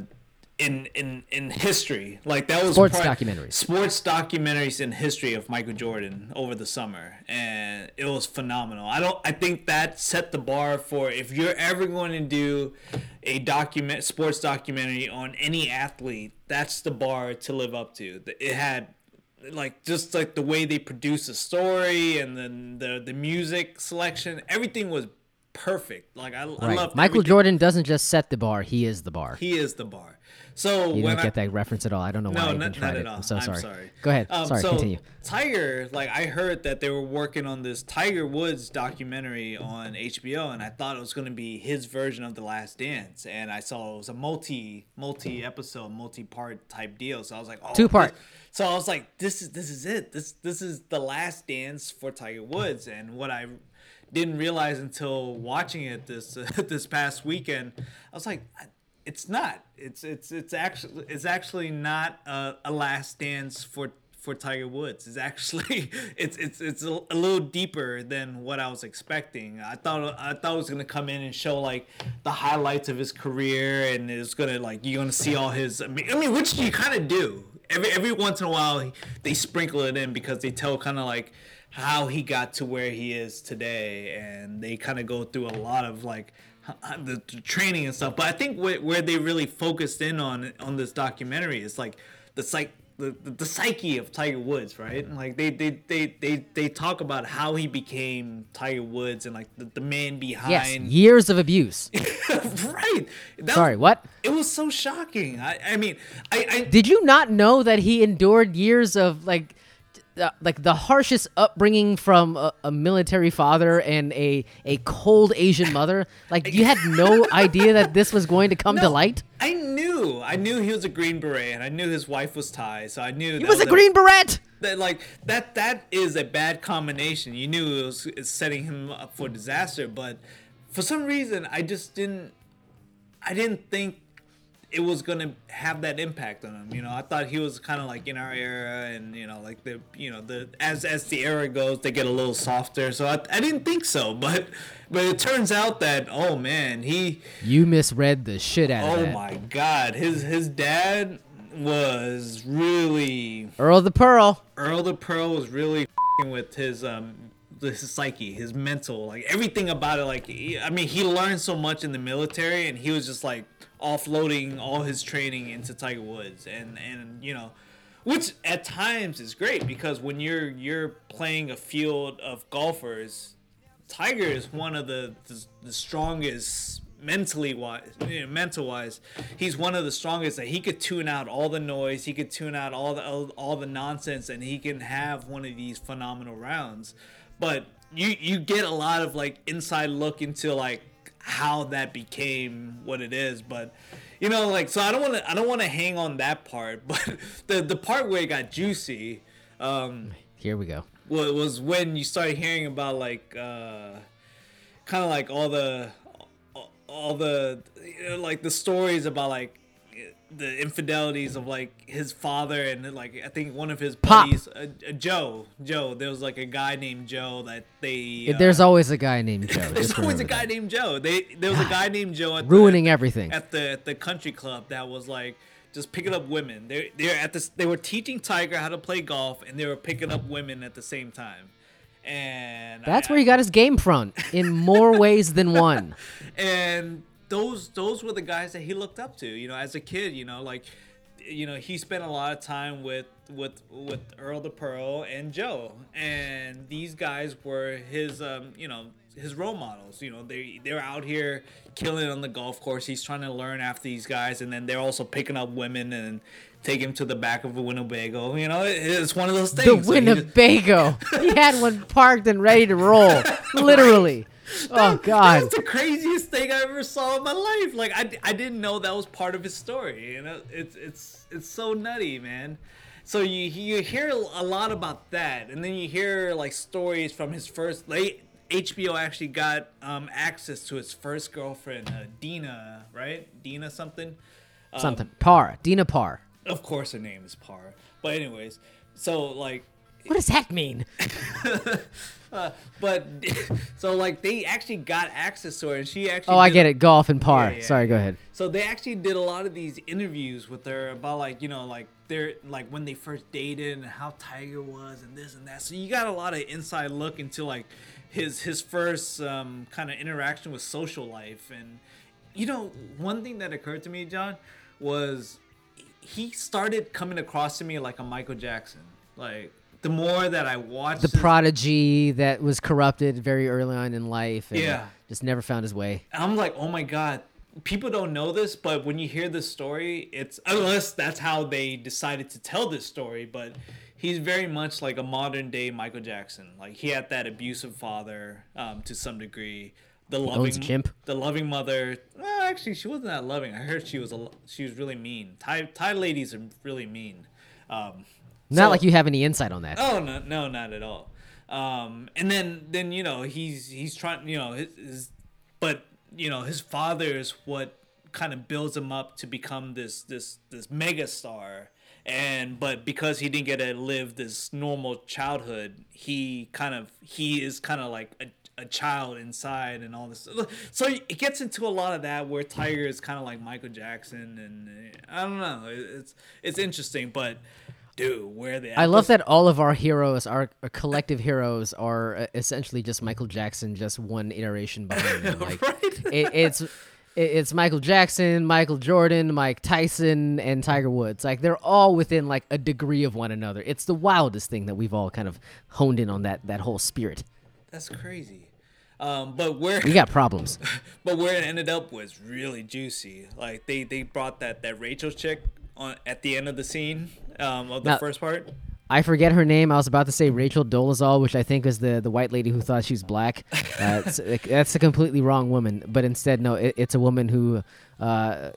in, in in history, like that was Sports pri- documentaries. sports documentaries in history of Michael Jordan over the summer, and it was phenomenal. I don't. I think that set the bar for if you're ever going to do a document sports documentary on any athlete, that's the bar to live up to. It had like just like the way they produced the story and then the the music selection, everything was perfect. Like I, I love Michael Jordan doesn't just set the bar; he is the bar. He is the bar. So You when don't I, get that reference at all. I don't know why no, I even not, tried not it. all. I'm so sorry. sorry. Go ahead. Um, sorry. so continue. Tiger, like I heard that they were working on this Tiger Woods documentary on HBO, and I thought it was going to be his version of The Last Dance, and I saw it was a multi multi episode, multi part type deal. So I was like, oh, Two part. So I was like, this is this is it. This this is the Last Dance for Tiger Woods, and what I didn't realize until watching it this this past weekend, I was like. It's not. It's it's it's actually it's actually not a, a last dance for for Tiger Woods. It's actually it's it's it's a, a little deeper than what I was expecting. I thought I thought it was gonna come in and show like the highlights of his career, and it's gonna like you're gonna see all his. I mean, I mean which you kind of do every every once in a while. They sprinkle it in because they tell kind of like how he got to where he is today, and they kind of go through a lot of like the, the training and stuff. But I think where, where they really focused in on on this documentary is like the psych. The, the, the psyche of Tiger Woods, right? Like they, they, they, they, they talk about how he became Tiger Woods and like the, the man Yes, behind years of abuse. right. That Sorry, was, what? It was so shocking. I, I mean, I, I Did you not know that he endured years of like, uh, like the harshest upbringing from a, a military father and a a cold Asian mother? Like you had no idea that this was going to come to light. I knew, I knew he was a Green Beret, and I knew his wife was Thai, so I knew He was a green beret. that like that that is a bad combination. You knew it was setting him up for disaster, but for some reason I just didn't I didn't think it was gonna have that impact on him. You know, I thought he was kind of like in our era, and you know, like the you know the as as the era goes, they get a little softer. So I, I didn't think so, but but it turns out that oh man, he You misread the shit out of oh my god, his his dad was really Earl the Pearl. Earl the Pearl was really with his um his psyche, his mental, like everything about it. Like he, I mean, he learned so much in the military, and he was just like offloading all his training into Tiger Woods, and and you know, which at times is great because when you're you're playing a field of golfers, Tiger is one of the the, the strongest mentally wise you know, mental wise he's one of the strongest that he could tune out all the noise he could tune out all the all, all the nonsense and he can have one of these phenomenal rounds but you you get a lot of like inside look into like how that became what it is but you know like so i don't want to i don't want to hang on that part but the the part where it got juicy um Here we go. wa- was when you started hearing about like uh kind of like all the all the you know, like the stories about like the infidelities of like his father and like I think one of his Pop. buddies uh, uh, Joe Joe there was like a guy named Joe that they uh, There's always a guy named Joe. there's always a guy that. named Joe they there was a guy named Joe at the- ruining everything. at the at the country club that was like just picking up women. They they're at this they were teaching Tiger how to play golf and they were picking up women at the same time. And That's I- where he got his game from in more ways than one. and those those were the guys that he looked up to. You know, as a kid, you know, like you know, he spent a lot of time with with with Earl the Pearl and Joe, and these guys were his um you know his role models. You know, they they're out here killing on the golf course. He's trying to learn after these guys, and then they're also picking up women and take him to the back of a Winnebago. You know, it- it's one of those The things. So he just- Winnebago. he had one parked and ready to roll. Literally. Oh God. That's the craziest thing I ever saw in my life. Like I, I didn't know that was part of his story. You know, it's it's it's so nutty, man. So you you hear a lot about that, and then you hear like stories from his first. Like HBO actually got um, access to his first girlfriend, uh, Dina, right? Dina something. Um, Something. Par. Dina Parr. Of course, her name is Par. But anyways, so like What does that mean? but so like they actually got access to her and she actually Oh, I get it. Golf and par. Yeah, yeah, Sorry, go ahead. So they actually did a lot of these interviews with her about like you know like they're like when they first dated and how Tiger was and this and that. So you got a lot of inside look into like his his first um, kind of interaction with social life and you know one thing that occurred to me, John, was he started coming across to me like a Michael Jackson. Like the more that I watched the prodigy that was corrupted very early on in life. And Yeah. just never found his way. I'm like, oh my god, people don't know this, but when you hear this story, it's unless that's how they decided to tell this story, but he's very much like a modern day Michael Jackson. Like he had that abusive father um, to some degree. The loving chimp. the loving mother. Well, actually, she wasn't that loving. I heard she was a she was really mean. Thai Thai ladies are really mean. Um, Not so- like you have any insight on that. Oh no, no, not at all. Um, and then, then you know, he's he's trying, you know, his, his, but you know, his father is what kind of builds him up to become this this this mega star. And but because he didn't get to live this normal childhood, he kind of he is kind of like a, a child inside and all this. So it gets into a lot of that where Tiger is kind of like Michael Jackson, and I don't know. It's it's interesting, but dude, where the I love that all of our heroes, our, our collective heroes, are uh, essentially just Michael Jackson, just one iteration behind him. Like Right. it, it's it- it's Michael Jackson, Michael Jordan, Mike Tyson, and Tiger Woods. Like they're all within like a degree of one another. It's the wildest thing that we've all kind of honed in on that that whole spirit. That's crazy. Um, but where We got problems. but where it ended up was really juicy. Like they they brought that that Rachel chick on at the end of the scene um, of the Now- first part. I forget her name. I was about to say Rachel Dolezal, which I think is the, the white lady who thought she was black. Uh, that's a completely wrong woman. But instead, no, it, it's a woman who uh,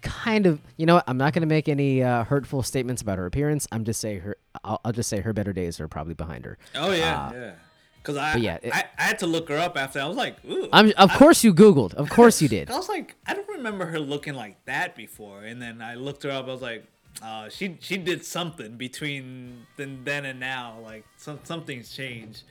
kind of, you know, what, I'm not going to make any uh, hurtful statements about her appearance. I'm just say her. I'll, I'll just say her better days are probably behind her. Oh yeah, yeah. Because I, but yeah, it- I I had to look her up after. I was like, ooh. I'm, of course you Googled. Of course you did. I was like, I don't remember her looking like that before. And then I looked her up. I was like, uh, she she did something between then then and now. Like some something's changed.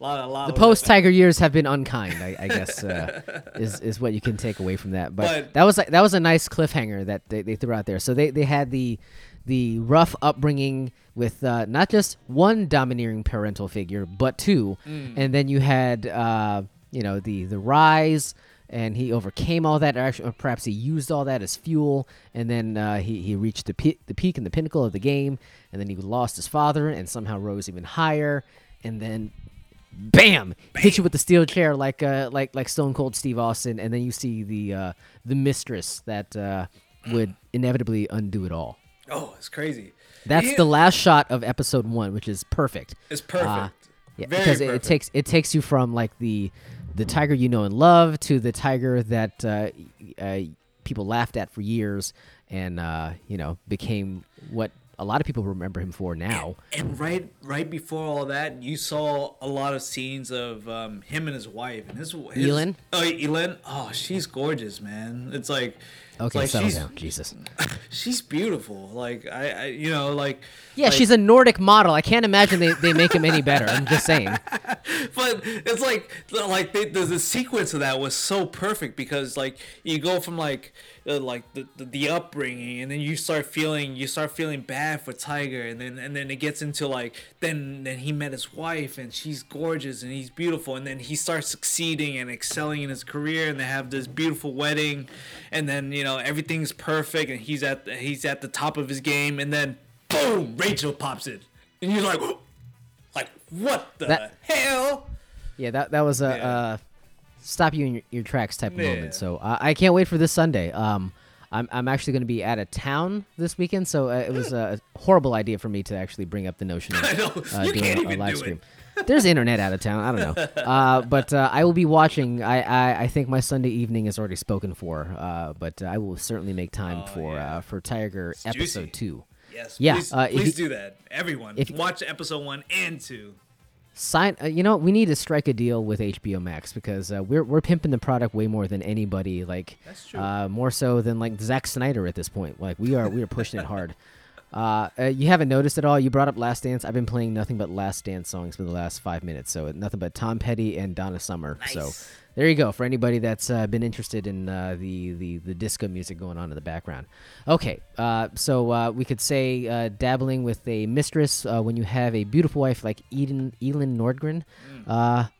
A lot, a lot. The post Tiger years have been unkind. I, I guess uh, is is what you can take away from that. But, But- that was that was a nice cliffhanger that they, they threw out there. So they, they had the the rough upbringing with uh, not just one domineering parental figure, but two, and then you had uh, you know the the rise. And he overcame all that, or actually, or perhaps he used all that as fuel. And then uh, he, he reached the, pe- the peak and the pinnacle of the game. And then he lost his father and somehow rose even higher. And then bam, hit you with the steel chair like uh like like Stone Cold Steve Austin, and then you see the uh the mistress that uh would inevitably undo it all. Oh, it's crazy. That's Yeah, the last shot of episode one, which is perfect. It's perfect. Uh, yeah, Very because it, it takes it takes you from like the the tiger you know and love to the tiger that uh, uh, people laughed at for years, and uh, you know became what a lot of people remember him for now. And right, right before all that, you saw a lot of scenes of um, him and his wife, and his, his Elin? Oh, Elin. Oh, she's gorgeous, man. It's like, Okay, like settle down, Jesus. she's beautiful. Like I, I, you know, like Yeah, like- she's a Nordic model. I can't imagine they, they make him any better. I'm just saying. but it's like like they, the, the sequence of that was so perfect because like you go from like uh, like the, the the upbringing and then you start feeling you start feeling bad for Tiger and then and then it gets into like then then he met his wife and she's gorgeous and he's beautiful and then he starts succeeding and excelling in his career and they have this beautiful wedding and then you know everything's perfect and he's at the, he's at the top of his game and then boom Rachel pops in and you're like like what the That- hell Yeah, that that was a Yeah. uh, stop you in your, your tracks type of Yeah. moment. So uh, I can't wait for this Sunday. Um, I'm I'm actually going to be out of town this weekend, so uh, it was a horrible idea for me to actually bring up the notion of uh, doing a, a live do stream. There's internet out of town. I don't know, uh, but uh, I will be watching. I, I I think my Sunday evening is already spoken for, uh, but I will certainly make time for Oh, yeah. uh, for Tiger juicy. episode two. Yes. Yeah, Please, uh, please you- do that. Everyone, if- watch episode one and two. Sign uh, you know we need to strike a deal with hbo max because uh, we're, we're pimping the product way more than anybody like That's true. uh, more so than like Zack Snyder at this point like we are we are pushing it hard uh, uh, you haven't noticed at all you brought up last dance i've been playing nothing but last dance songs for the last five minutes so nothing but tom petty and donna summer so Nice. There you go for anybody that's uh, been interested in uh, the, the the disco music going on in the background. Okay, uh, so uh, we could say uh, dabbling with a mistress uh, when you have a beautiful wife like Eden Elin Nordgren,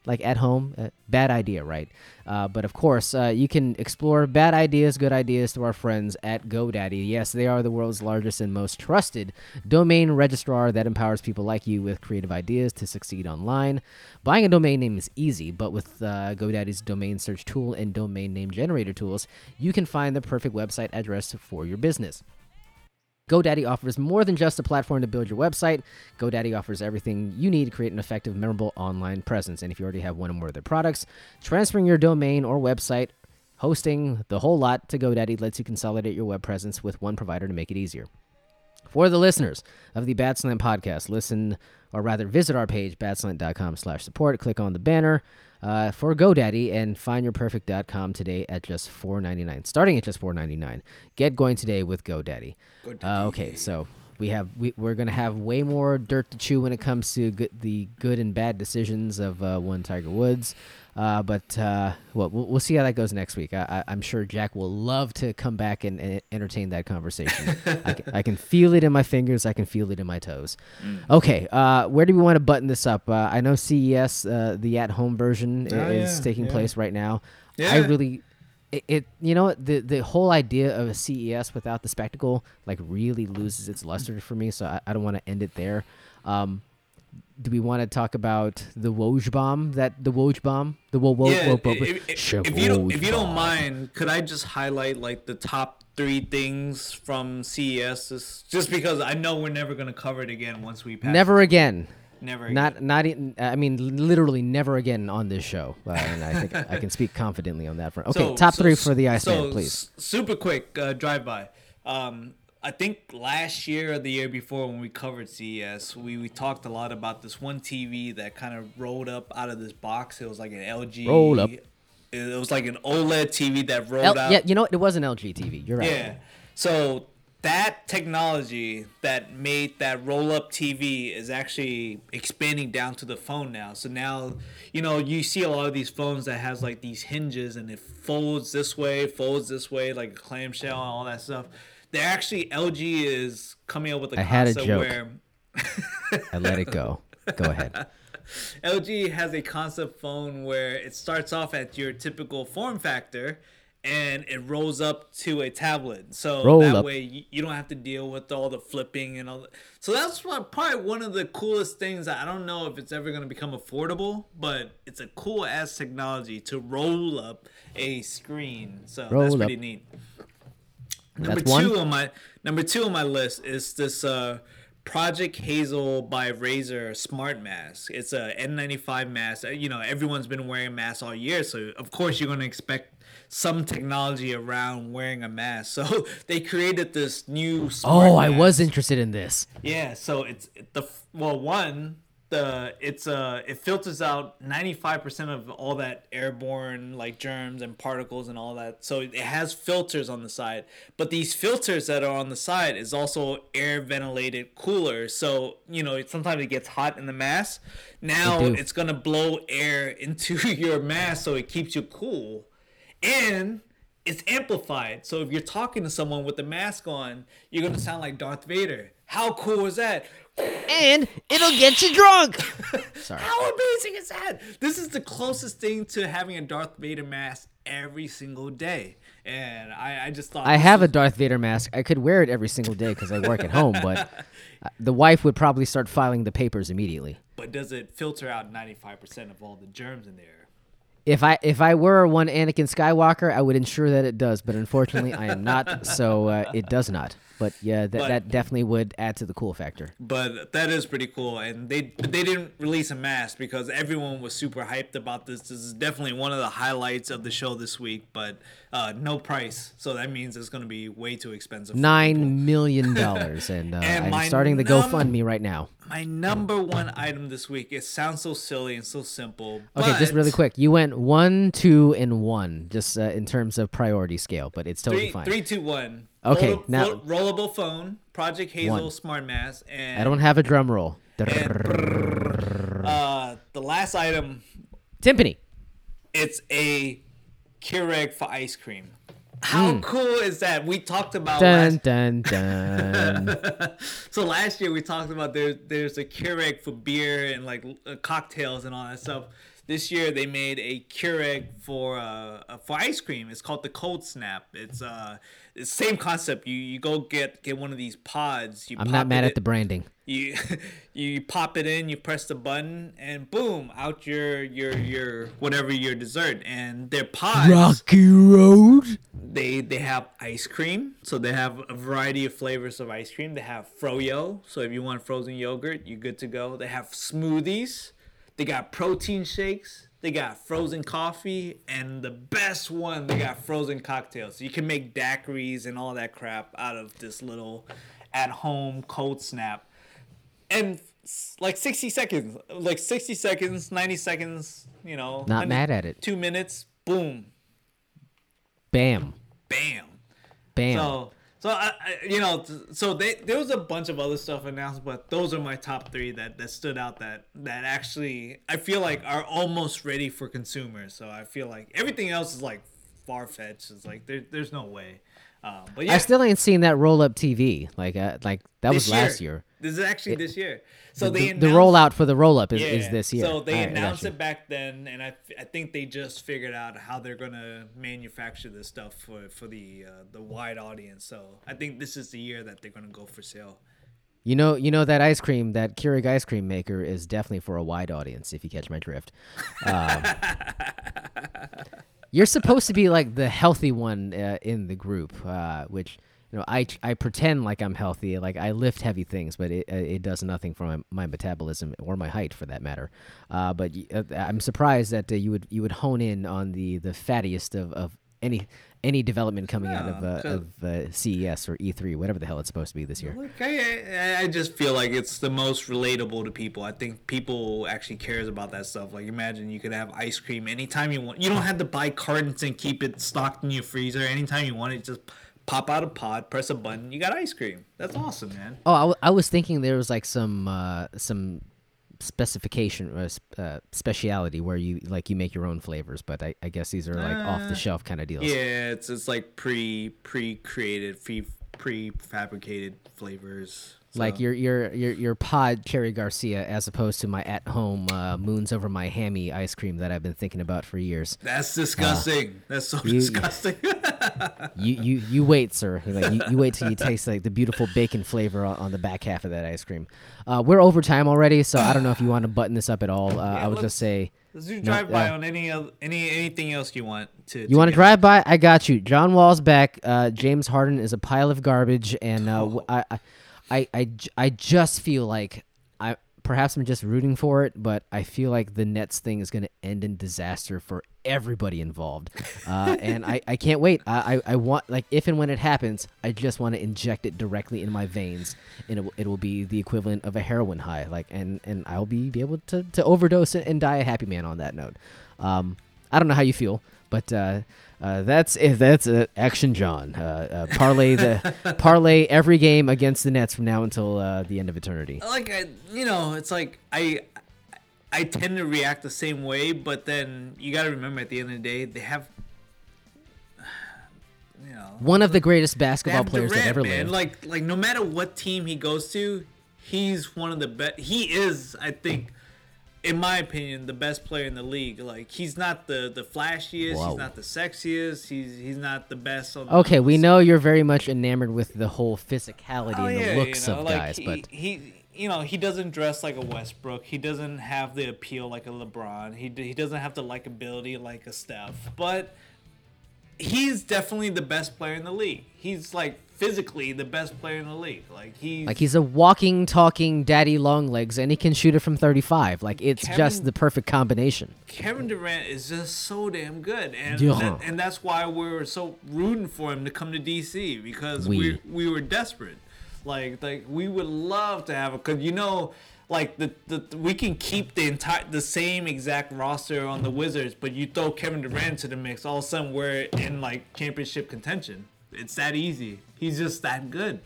like at home. bad idea, right? Uh, but of course, uh, you can explore bad ideas, good ideas to our friends at GoDaddy. Yes, they are the world's largest and most trusted domain registrar that empowers people like you with creative ideas to succeed online. Buying a domain name is easy, but with uh, GoDaddy's domain search tool and domain name generator tools, you can find the perfect website address for your business. GoDaddy offers more than just a platform to build your website. GoDaddy offers everything you need to create an effective, memorable online presence. And if you already have one or more of their products, transferring your domain or website, hosting the whole lot to GoDaddy lets you consolidate your web presence with one provider to make it easier. For the listeners of the Bad Slant podcast, listen or rather visit our page, badslant.com slash support. Click on the banner uh, for GoDaddy and findyourperfect.com today at just $4.99. Starting at just $4.99. Get going today with GoDaddy. GoDaddy. Uh, okay, so we have we, we're gonna have way more dirt to chew when it comes to good, the good and bad decisions of uh, one Tiger Woods. Uh, but uh, well, well, see how that goes next week. I, am sure Jack will love to come back and, and entertain that conversation. I, can, I, can, feel it in my fingers. I can feel it in my toes. Mm. Okay, uh, where do we want to button this up? Uh, I know CES, uh, the at-home version, oh, is yeah, taking yeah. place right now. Yeah. I really, it, it, you know the the whole idea of a CES without the spectacle like really loses its luster for me. So I, I don't want to end it there. Um, do we want to talk about the Woj bomb? That the Woj bomb, the Woj Woj yeah, Woj, if, if, if, you don't, if you don't mind, could I just highlight like the top three things from CES? Just because I know we're never gonna cover it again once we pass. Never again. Never. Again. Not not. I mean, literally never again on this show, uh, and I think I can speak confidently on that front. Okay, so, top so, three for the Iceman, so, please. Super quick uh, drive by. Um, I think last year or the year before when we covered CES, we, we talked a lot about this one TV that kind of rolled up out of this box. It was like an LG. Roll up. It was like an OLED TV that rolled L- out. Yeah, you know, it was an LG TV. You're right. Yeah. So that technology that made that roll up TV is actually expanding down to the phone now. So now, you know, you see a lot of these phones that has like these hinges and it folds this way, folds this way, like a clamshell and all that stuff they're actually LG is coming up with a I had a joke. where I let it go. Go ahead. LG has a concept phone where it starts off at your typical form factor and it rolls up to a tablet. So Roll that up. way you, don't have to deal with all the flipping and all that. So that's probably one of the coolest things. I don't know if it's ever going to become affordable, but it's a cool ass technology to roll up a screen. So roll that's pretty up. neat. Number That's two one? on my number two on my list is this uh, Project Hazel by Razer smart mask. It's a N95 mask. You know, everyone's been wearing masks all year, so of course you're going to expect some technology around wearing a mask. So they created this new. oh, I was interested in this. Yeah, so it's the well one the it's uh it filters out 95% of all that airborne like germs and particles and all that. So it has filters on the side but these filters that are on the side is also air ventilated cooler. So you know sometimes it gets hot in the mask now it's gonna blow air into your mask so it keeps you cool. And it's amplified. So if you're talking to someone with the mask on you're gonna sound like darth vader. How cool is that and it'll get you drunk. Sorry. How amazing is that? This is the closest thing to having a Darth Vader mask every single day. And I, I just thought I have was... a Darth Vader mask. I could wear it every single day because I work at home, but the wife would probably start filing the papers immediately. But does it filter out 95% of all the germs in there? If I if I were one Anakin Skywalker, I would ensure that it does, but unfortunately, I am not, so uh, it does not. But yeah, that, but, that definitely would add to the cool factor. But that is pretty cool, and they they didn't release a mask because everyone was super hyped about this. This is definitely one of the highlights of the show this week, but uh, no price, so that means it's going to be way too expensive. Nine million dollars, and, uh, and I'm starting the num- GoFundMe right now. My number one item this week. It sounds so silly and so simple. Okay, just really quick. You went one, two, and one, just uh, in terms of priority scale, but it's totally three, fine. Three, two, one. Okay, Roll- now rollable phone, Project Hazel One. Smart Mask, and I don't have a drum roll. and, uh, the last item, Timpani. it's a Keurig for ice cream. How Mm. cool is that? We talked about Dun last, dun dun. so last year we talked about there there's a Keurig for beer and like uh, cocktails and all that stuff. This year they made a Keurig for uh, uh, for ice cream. It's called the Cold Snap. It's uh it's same concept. You you go get get one of these pods. You I'm not mad at the branding. you you pop it in, you press the button, and boom, out your your your whatever your dessert. And their pods Rocky Road. they they have ice cream, so they have a variety of flavors of ice cream. They have froyo, so if you want frozen yogurt, you're good to go. They have smoothies. They got protein shakes. They got frozen coffee, and the best one, they got frozen cocktails. You can make daiquiris and all that crap out of this little at-home cold snap. And like 60 seconds, like 60 seconds, 90 seconds, you know. Not mad at it. Two minutes, boom, Bam. bam. Bam. So, so I, I, you know, so they there was a bunch of other stuff announced, but those are my top three that that stood out that that actually I feel like are almost ready for consumers. So I feel like everything else is like far fetched. It's like there, there's no way. Um, but yeah, I still ain't seen that roll up TV. Like uh, like that was this last year. This is actually this year. So the, they the rollout for the roll up is, is this year. So they announced it back then, and I, I think they just figured out how they're gonna manufacture this stuff for for the uh, the wide audience. So I think this is the year that they're gonna go for sale. You know, you know that ice cream, that Keurig ice cream maker is definitely for a wide audience. If you catch my drift, um, you're supposed to be like the healthy one uh, in the group, uh, which you know I I pretend like I'm healthy, like I lift heavy things, but it uh, it does nothing for my, my metabolism or my height for that matter. Uh, but uh, I'm surprised that uh, you would you would hone in on the the fattiest of, of any any development coming out of uh, of uh, CES or E3, whatever the hell it's supposed to be this year. Look, I- I just feel like it's the most relatable to people. I think people actually cares about that stuff. Like imagine you could have ice cream anytime you want. You don't have to buy cartons and keep it stocked in your freezer. Anytime you want it, just pop out a pod, press a button, you got ice cream. That's awesome, man. Oh, I, w- I was thinking there was like some uh, some specification or uh, speciality where you like you make your own flavors, but I, I guess these are like off the shelf kind of deals. Yeah, it's it's like pre pre created, pre prefabricated flavors. Like your your your your pod Cherry Garcia, as opposed to my at home uh, moons over my hammy ice cream that I've been thinking about for years. That's disgusting. That's so you- disgusting. You you you wait, sir. Like you, you wait till you taste like the beautiful bacon flavor on, on the back half of that ice cream. Uh, we're over time already, so I don't know if you want to button this up at all. Uh, I would just say. Let's do No, drive by uh, on any any anything else you want to. You want to drive by? I got you. John Wall's back. Uh, James Harden is a pile of garbage, and uh, w- I, I, I, I I just feel like I perhaps I'm just rooting for it, but I feel like the Nets thing is going to end in disaster for everybody involved, uh, and I, I can't wait. I, I, I want like if and when it happens, I just want to inject it directly in my veins, and it, will- it will be the equivalent of a heroin high. Like, and and I'll be be able to to overdose it and die a happy man on that note. Um, I don't know how you feel, but uh, uh, that's that's uh, action, John. Uh, uh, parlay the parlay every game against the Nets from now until uh, the end of eternity. like I, you know, it's like I, I tend to react the same way, but then you got to remember at the end of the day, they have, you know, One of the greatest basketball players that ever man. lived. Like, like no matter what team he goes to, he's one of the best. He is, I think. In my opinion, the best player in the league. Like he's not the the flashiest, Whoa. he's not the sexiest, he's he's not the best. On okay, on we the know you're very much enamored with the whole physicality Oh, and the looks you know, of like, guys, he, but he, you know, he doesn't dress like a Westbrook. He doesn't have the appeal like a LeBron. He he doesn't have the likability like a Steph. But he's definitely the best player in the league. He's like physically the best player in the league. Like he's like he's a walking, talking daddy long legs, and he can shoot it from 35. Like it's just the perfect combination. Kevin Durant is just so damn good, and that, and that's why we're so rooting for him to come to DC because We. we we were desperate. Like like we would love to have him because you know like the, the we can keep the entire the same exact roster on the Wizards, but you throw Kevin Durant to the mix, all of a sudden we're in like championship contention. It's that easy. He's just that good.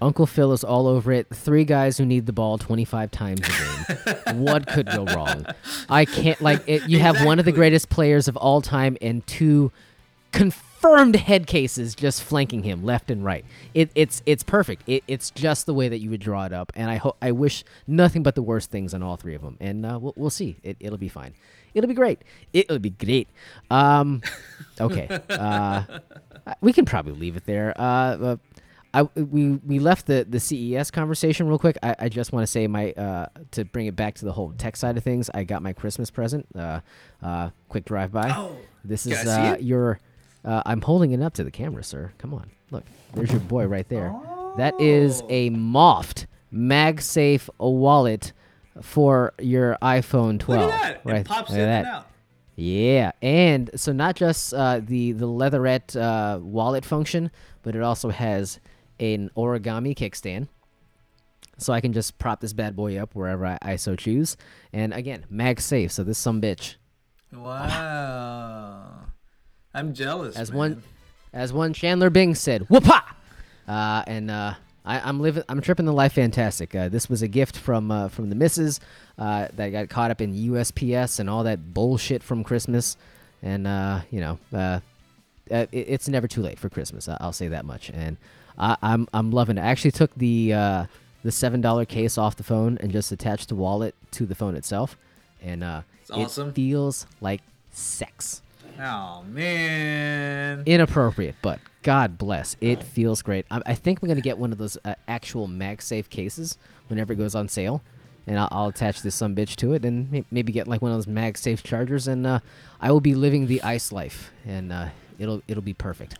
Uncle Phil is all over it. Three guys who need the ball 25 times a game. what could go wrong? I can't like it, you have one of the greatest players of all time and two confirmed head cases just flanking him left and right. It, it's it's perfect. It, it's just the way that you would draw it up, and I hope I wish nothing but the worst things on all three of them. And uh, we'll, we'll see. It, it'll be fine. It'll be great. It'll be great. Um, okay. Uh, we can probably leave it there. Uh, uh, I, we we left the, the CES conversation real quick. I, I just want to say my uh, to bring it back to the whole tech side of things. I got my Christmas present. Uh, uh, quick drive by. Oh, this is uh, your. Uh, I'm holding it up to the camera, sir. Come on, look. There's your boy right there. That is Oh. a Moft MagSafe wallet for your iPhone 12. Look at that. Right, It pops look in and out. Yeah, and so not just uh, the the leatherette uh, wallet function, but it also has an origami kickstand, so I can just prop this bad boy up wherever I, I so choose. And again, mag safe, so this some bitch. Wow. I'm jealous. As man. one, as one Chandler Bing said, "Whoopah!" Uh, and uh, I, I'm living, I'm tripping the life fantastic. Uh, this was a gift from uh, from the missus uh, that got caught up in USPS and all that bullshit from Christmas, and uh, you know, uh, uh, it, it's never too late for Christmas. I, I'll say that much. And I, I'm I'm loving it. I actually took the uh, the seven dollar case off the phone and just attached the wallet to the phone itself, and uh, It's awesome. it feels like sex Oh man. inappropriate, but God bless, it feels great. I, I think I'm gonna get one of those uh, actual MagSafe cases whenever it goes on sale, and I'll, I'll attach this some bitch to it, and may- maybe get like one of those MagSafe chargers, and uh, I will be living the ice life, and uh, it'll it'll be perfect.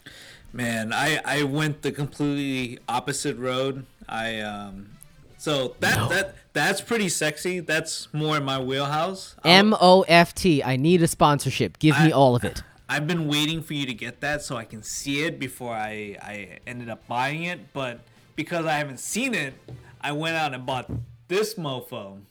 Man, I I went the completely opposite road. I um so that that that's pretty sexy. That's more in my wheelhouse. M O F T. I need a sponsorship. Give me all of it. I've been waiting for you to get that so I can see it before I I ended up buying it, but because I haven't seen it, I went out and bought this mofo.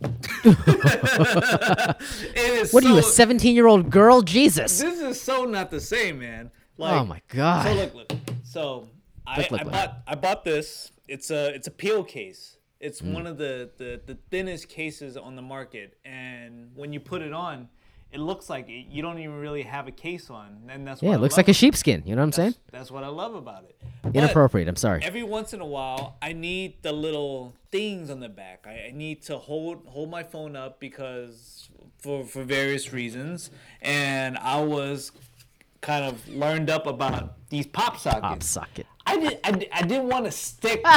it is What are you, a 17 year old girl? Jesus. This is so not the same, man. Like, Oh my God. So look, look. So I, I bought I bought this. It's a it's a peel case. It's Mm. one of the, the the thinnest cases on the market, and when you put it on, it looks like it, you don't even really have a case on, and that's Yeah, it I looks like a sheepskin. You know what I'm saying? That's what I love about it. But Inappropriate. I'm sorry. Every once in a while, I need the little things on the back. I, I need to hold hold my phone up because for for various reasons, and I was kind of learned up about these pop sockets. Pop socket. I did. I, I didn't want to stick.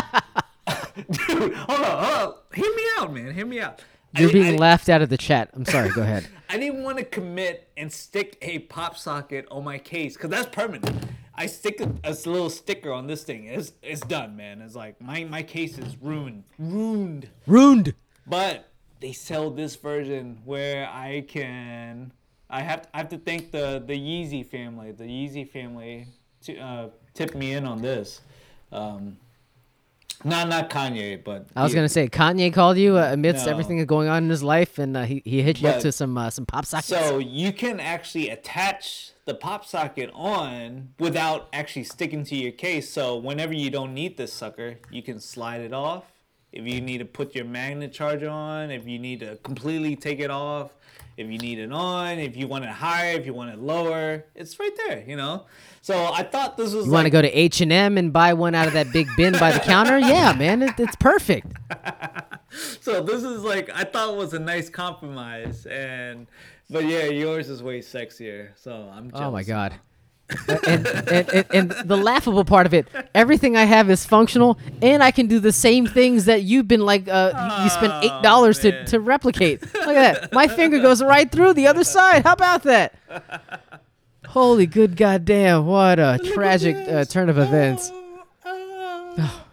Dude, hold on, hold on. Hear me out, man. Hear me out. I You're di- being I- laughed out of the chat. I'm sorry. Go ahead. I didn't want to commit and stick a pop socket on my case because that's permanent. I stick a, a little sticker on this thing. It's it's done, man. It's like my my case is ruined, ruined. Ruined. But they sell this version where I can. I have I have to thank the the Yeezy family. The Yeezy family to, uh, tipped me in on this. Um, not not Kanye, but I was gonna say Kanye called you uh, amidst No. everything that's going on in his life, and uh, he he hit you up to some uh, some pop sockets. So you can actually attach the pop socket on without actually sticking to your case. So whenever you don't need this sucker, you can slide it off. If you need to put your magnet charger on, if you need to completely take it off, if you need it on, if you want it higher, if you want it lower, it's right there, you know. So I thought this was you want to go to H and M and buy one out of that big bin by the counter? Yeah, man, it, it's perfect. so this is like I thought was a nice compromise, and but yeah, yours is way sexier. So I'm. Jealous. Oh my god. And, and, and, and the laughable part of it, everything I have is functional, and I can do the same things that you've been like. Uh, you, you spent eight dollars to, to replicate. Look at that, my finger goes right through the other side. How about that? Holy good goddamn! What a tragic uh, turn of events. Oh,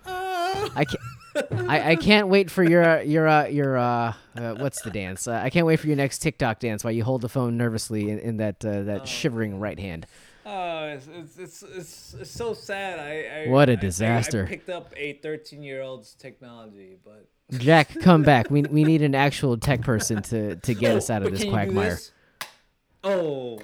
I can't. I, I can't wait for your your uh, your uh, uh, what's the dance? Uh, I can't wait for your next TikTok dance while you hold the phone nervously in, in that uh, that shivering right hand. Oh, it's, it's, it's, it's, it's so sad. I, I What a disaster. I, picked up a 13 year old's technology, but Jack, come back. We we need an actual tech person to to get oh, us out of this can you do quagmire. this? Oh,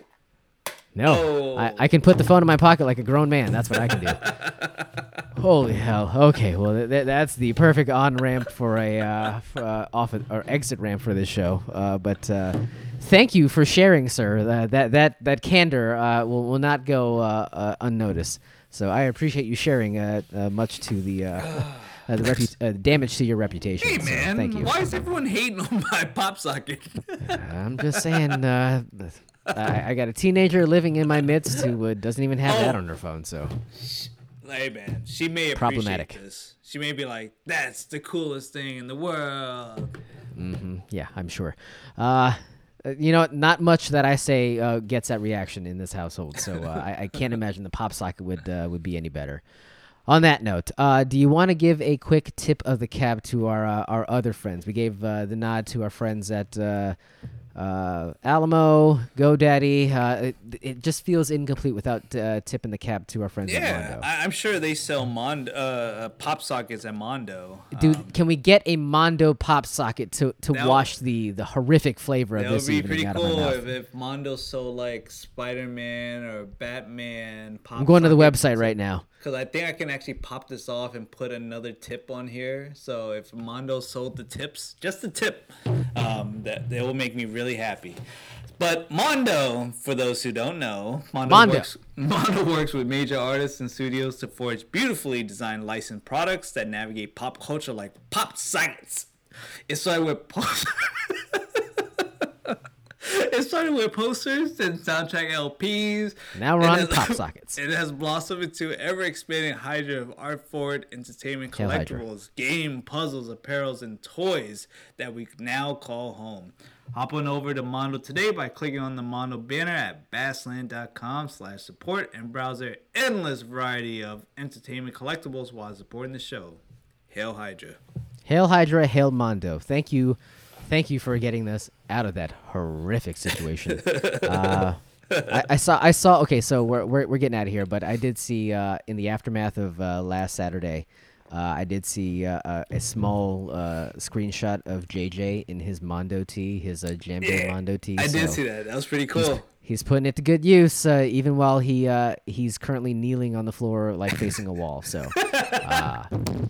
No, Oh. I, I can put the phone in my pocket like a grown man. That's what I can do. Holy hell! Okay, well th- th- that's the perfect on ramp for a uh, f- uh, off or exit ramp for this show. Uh, but uh, thank you for sharing, sir. Uh, that that that candor uh, will will not go unnoticed. So I appreciate you sharing, uh, uh, much to the. Uh, Uh, the repu- uh, damage to your reputation. Hey so man, thank you. why is everyone hating on my pop socket? I'm just saying. Uh, I, I got a teenager living in my midst who uh, doesn't even have that Oh. on her phone. So hey man, she may appreciate Problematic. this. She may be like, "That's the coolest thing in the world." yeah, I'm sure. Uh, uh, you know, not much that I say uh, gets that reaction in this household. So uh, I, I can't imagine the pop socket would uh, would be any better. On that note, uh, do you want to give a quick tip of the cap to our uh, our other friends? We gave uh, the nod to our friends at uh, uh, Alamo, GoDaddy. Uh, it, it just feels incomplete without uh, tipping the cap to our friends at Yeah, Mondo. I, I'm sure they sell Mondo, uh, pop sockets at Mondo. Dude, can we get a Mondo pop socket to, to That wash the, the horrific flavor of this be evening out cool of my mouth? if, if Mondo sold like Spider Man or Batman. Pop I'm going to the website right now. Because I think I can actually pop this off and put another tip on here. So if Mondo sold the tips, just the tip, um, that, that will make me really happy. But Mondo, for those who don't know, Mondo, Mondo. Works, Mondo works with major artists and studios to forge beautifully designed licensed products that navigate pop culture like pop science. It started with post- It started with posters and soundtrack LPs. Now we're on then- pop sockets. It has blossomed into ever expanding hydra of art forward entertainment collectibles, game, puzzles, apparels, and toys that we now call home. Hop on over to Mondo today by clicking on the Mondo banner at bassland.com slash support and browse their endless variety of entertainment collectibles while supporting the show. Hail Hydra. Hail Hydra, hail Mondo. Thank you, thank you for getting us out of that horrific situation. uh, I, I saw, I saw. Okay, so we're we're, we're getting out of here, but I did see uh, in the aftermath of uh, last Saturday, uh, I did see uh, uh, a small uh, screenshot of JJ in his Mondo tee, his uh, Jam Mondo tee. I did see that. That was pretty cool. He's putting it to good use, uh, even while he uh, he's currently kneeling on the floor, like facing a wall. So, uh,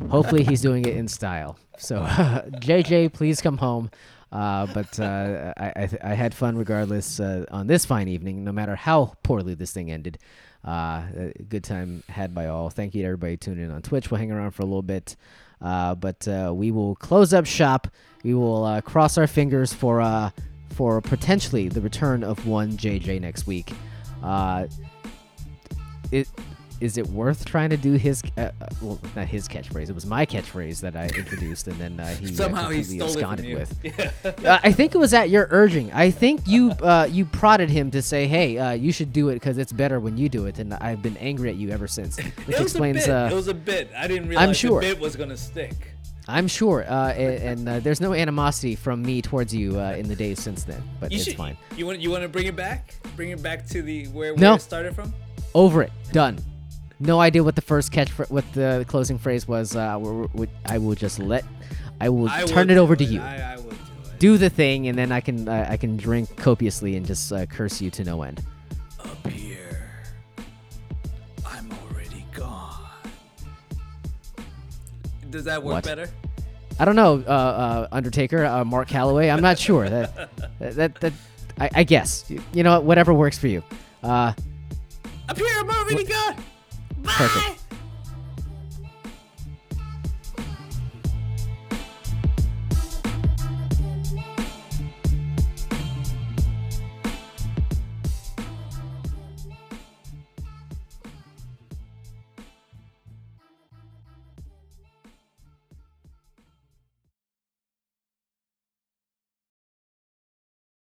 hopefully, he's doing it in style. So, JJ, please come home. Uh, but uh, I I, I had fun regardless uh, on this fine evening, no matter how poorly this thing ended. Uh, good time had by all. Thank you to everybody tuning in on Twitch. We'll hang around for a little bit, uh, but uh, we will close up shop. We will cross our fingers for for potentially the return of one JJ next week. It is it worth trying to do his uh, uh, well not his catchphrase it was my catchphrase that I introduced and then uh, he uh, Somehow he stole it from absconded you. with. Uh, I think it was at your urging. I think you uh, you prodded him to say, "Hey, uh, you should do it because it's better when you do it." And I've been angry at you ever since. Which It was explains. a bit. Uh, it was a bit. I didn't realize sure. the bit was gonna stick. I'm sure, uh, and, and uh, there's no animosity from me towards you uh, in the days since then. But You it's should. fine. You want you want to bring it back? Bring it back to the where, where No. it started from? Over it. Done. No idea what the first catch, what the closing phrase was. Uh, w- w- I will just let. I will I turn will it over to you. I, I will do it. do the thing, and then I can uh, I can drink copiously and just uh, curse you to no end. Up here, I'm already gone. Does that work What? better? I don't know, uh, uh, Undertaker, uh, Mark Calaway. I'm not sure. That that that, that I, I guess you, know whatever works for you. Uh, Up here, I'm already gone. Bye. perfect.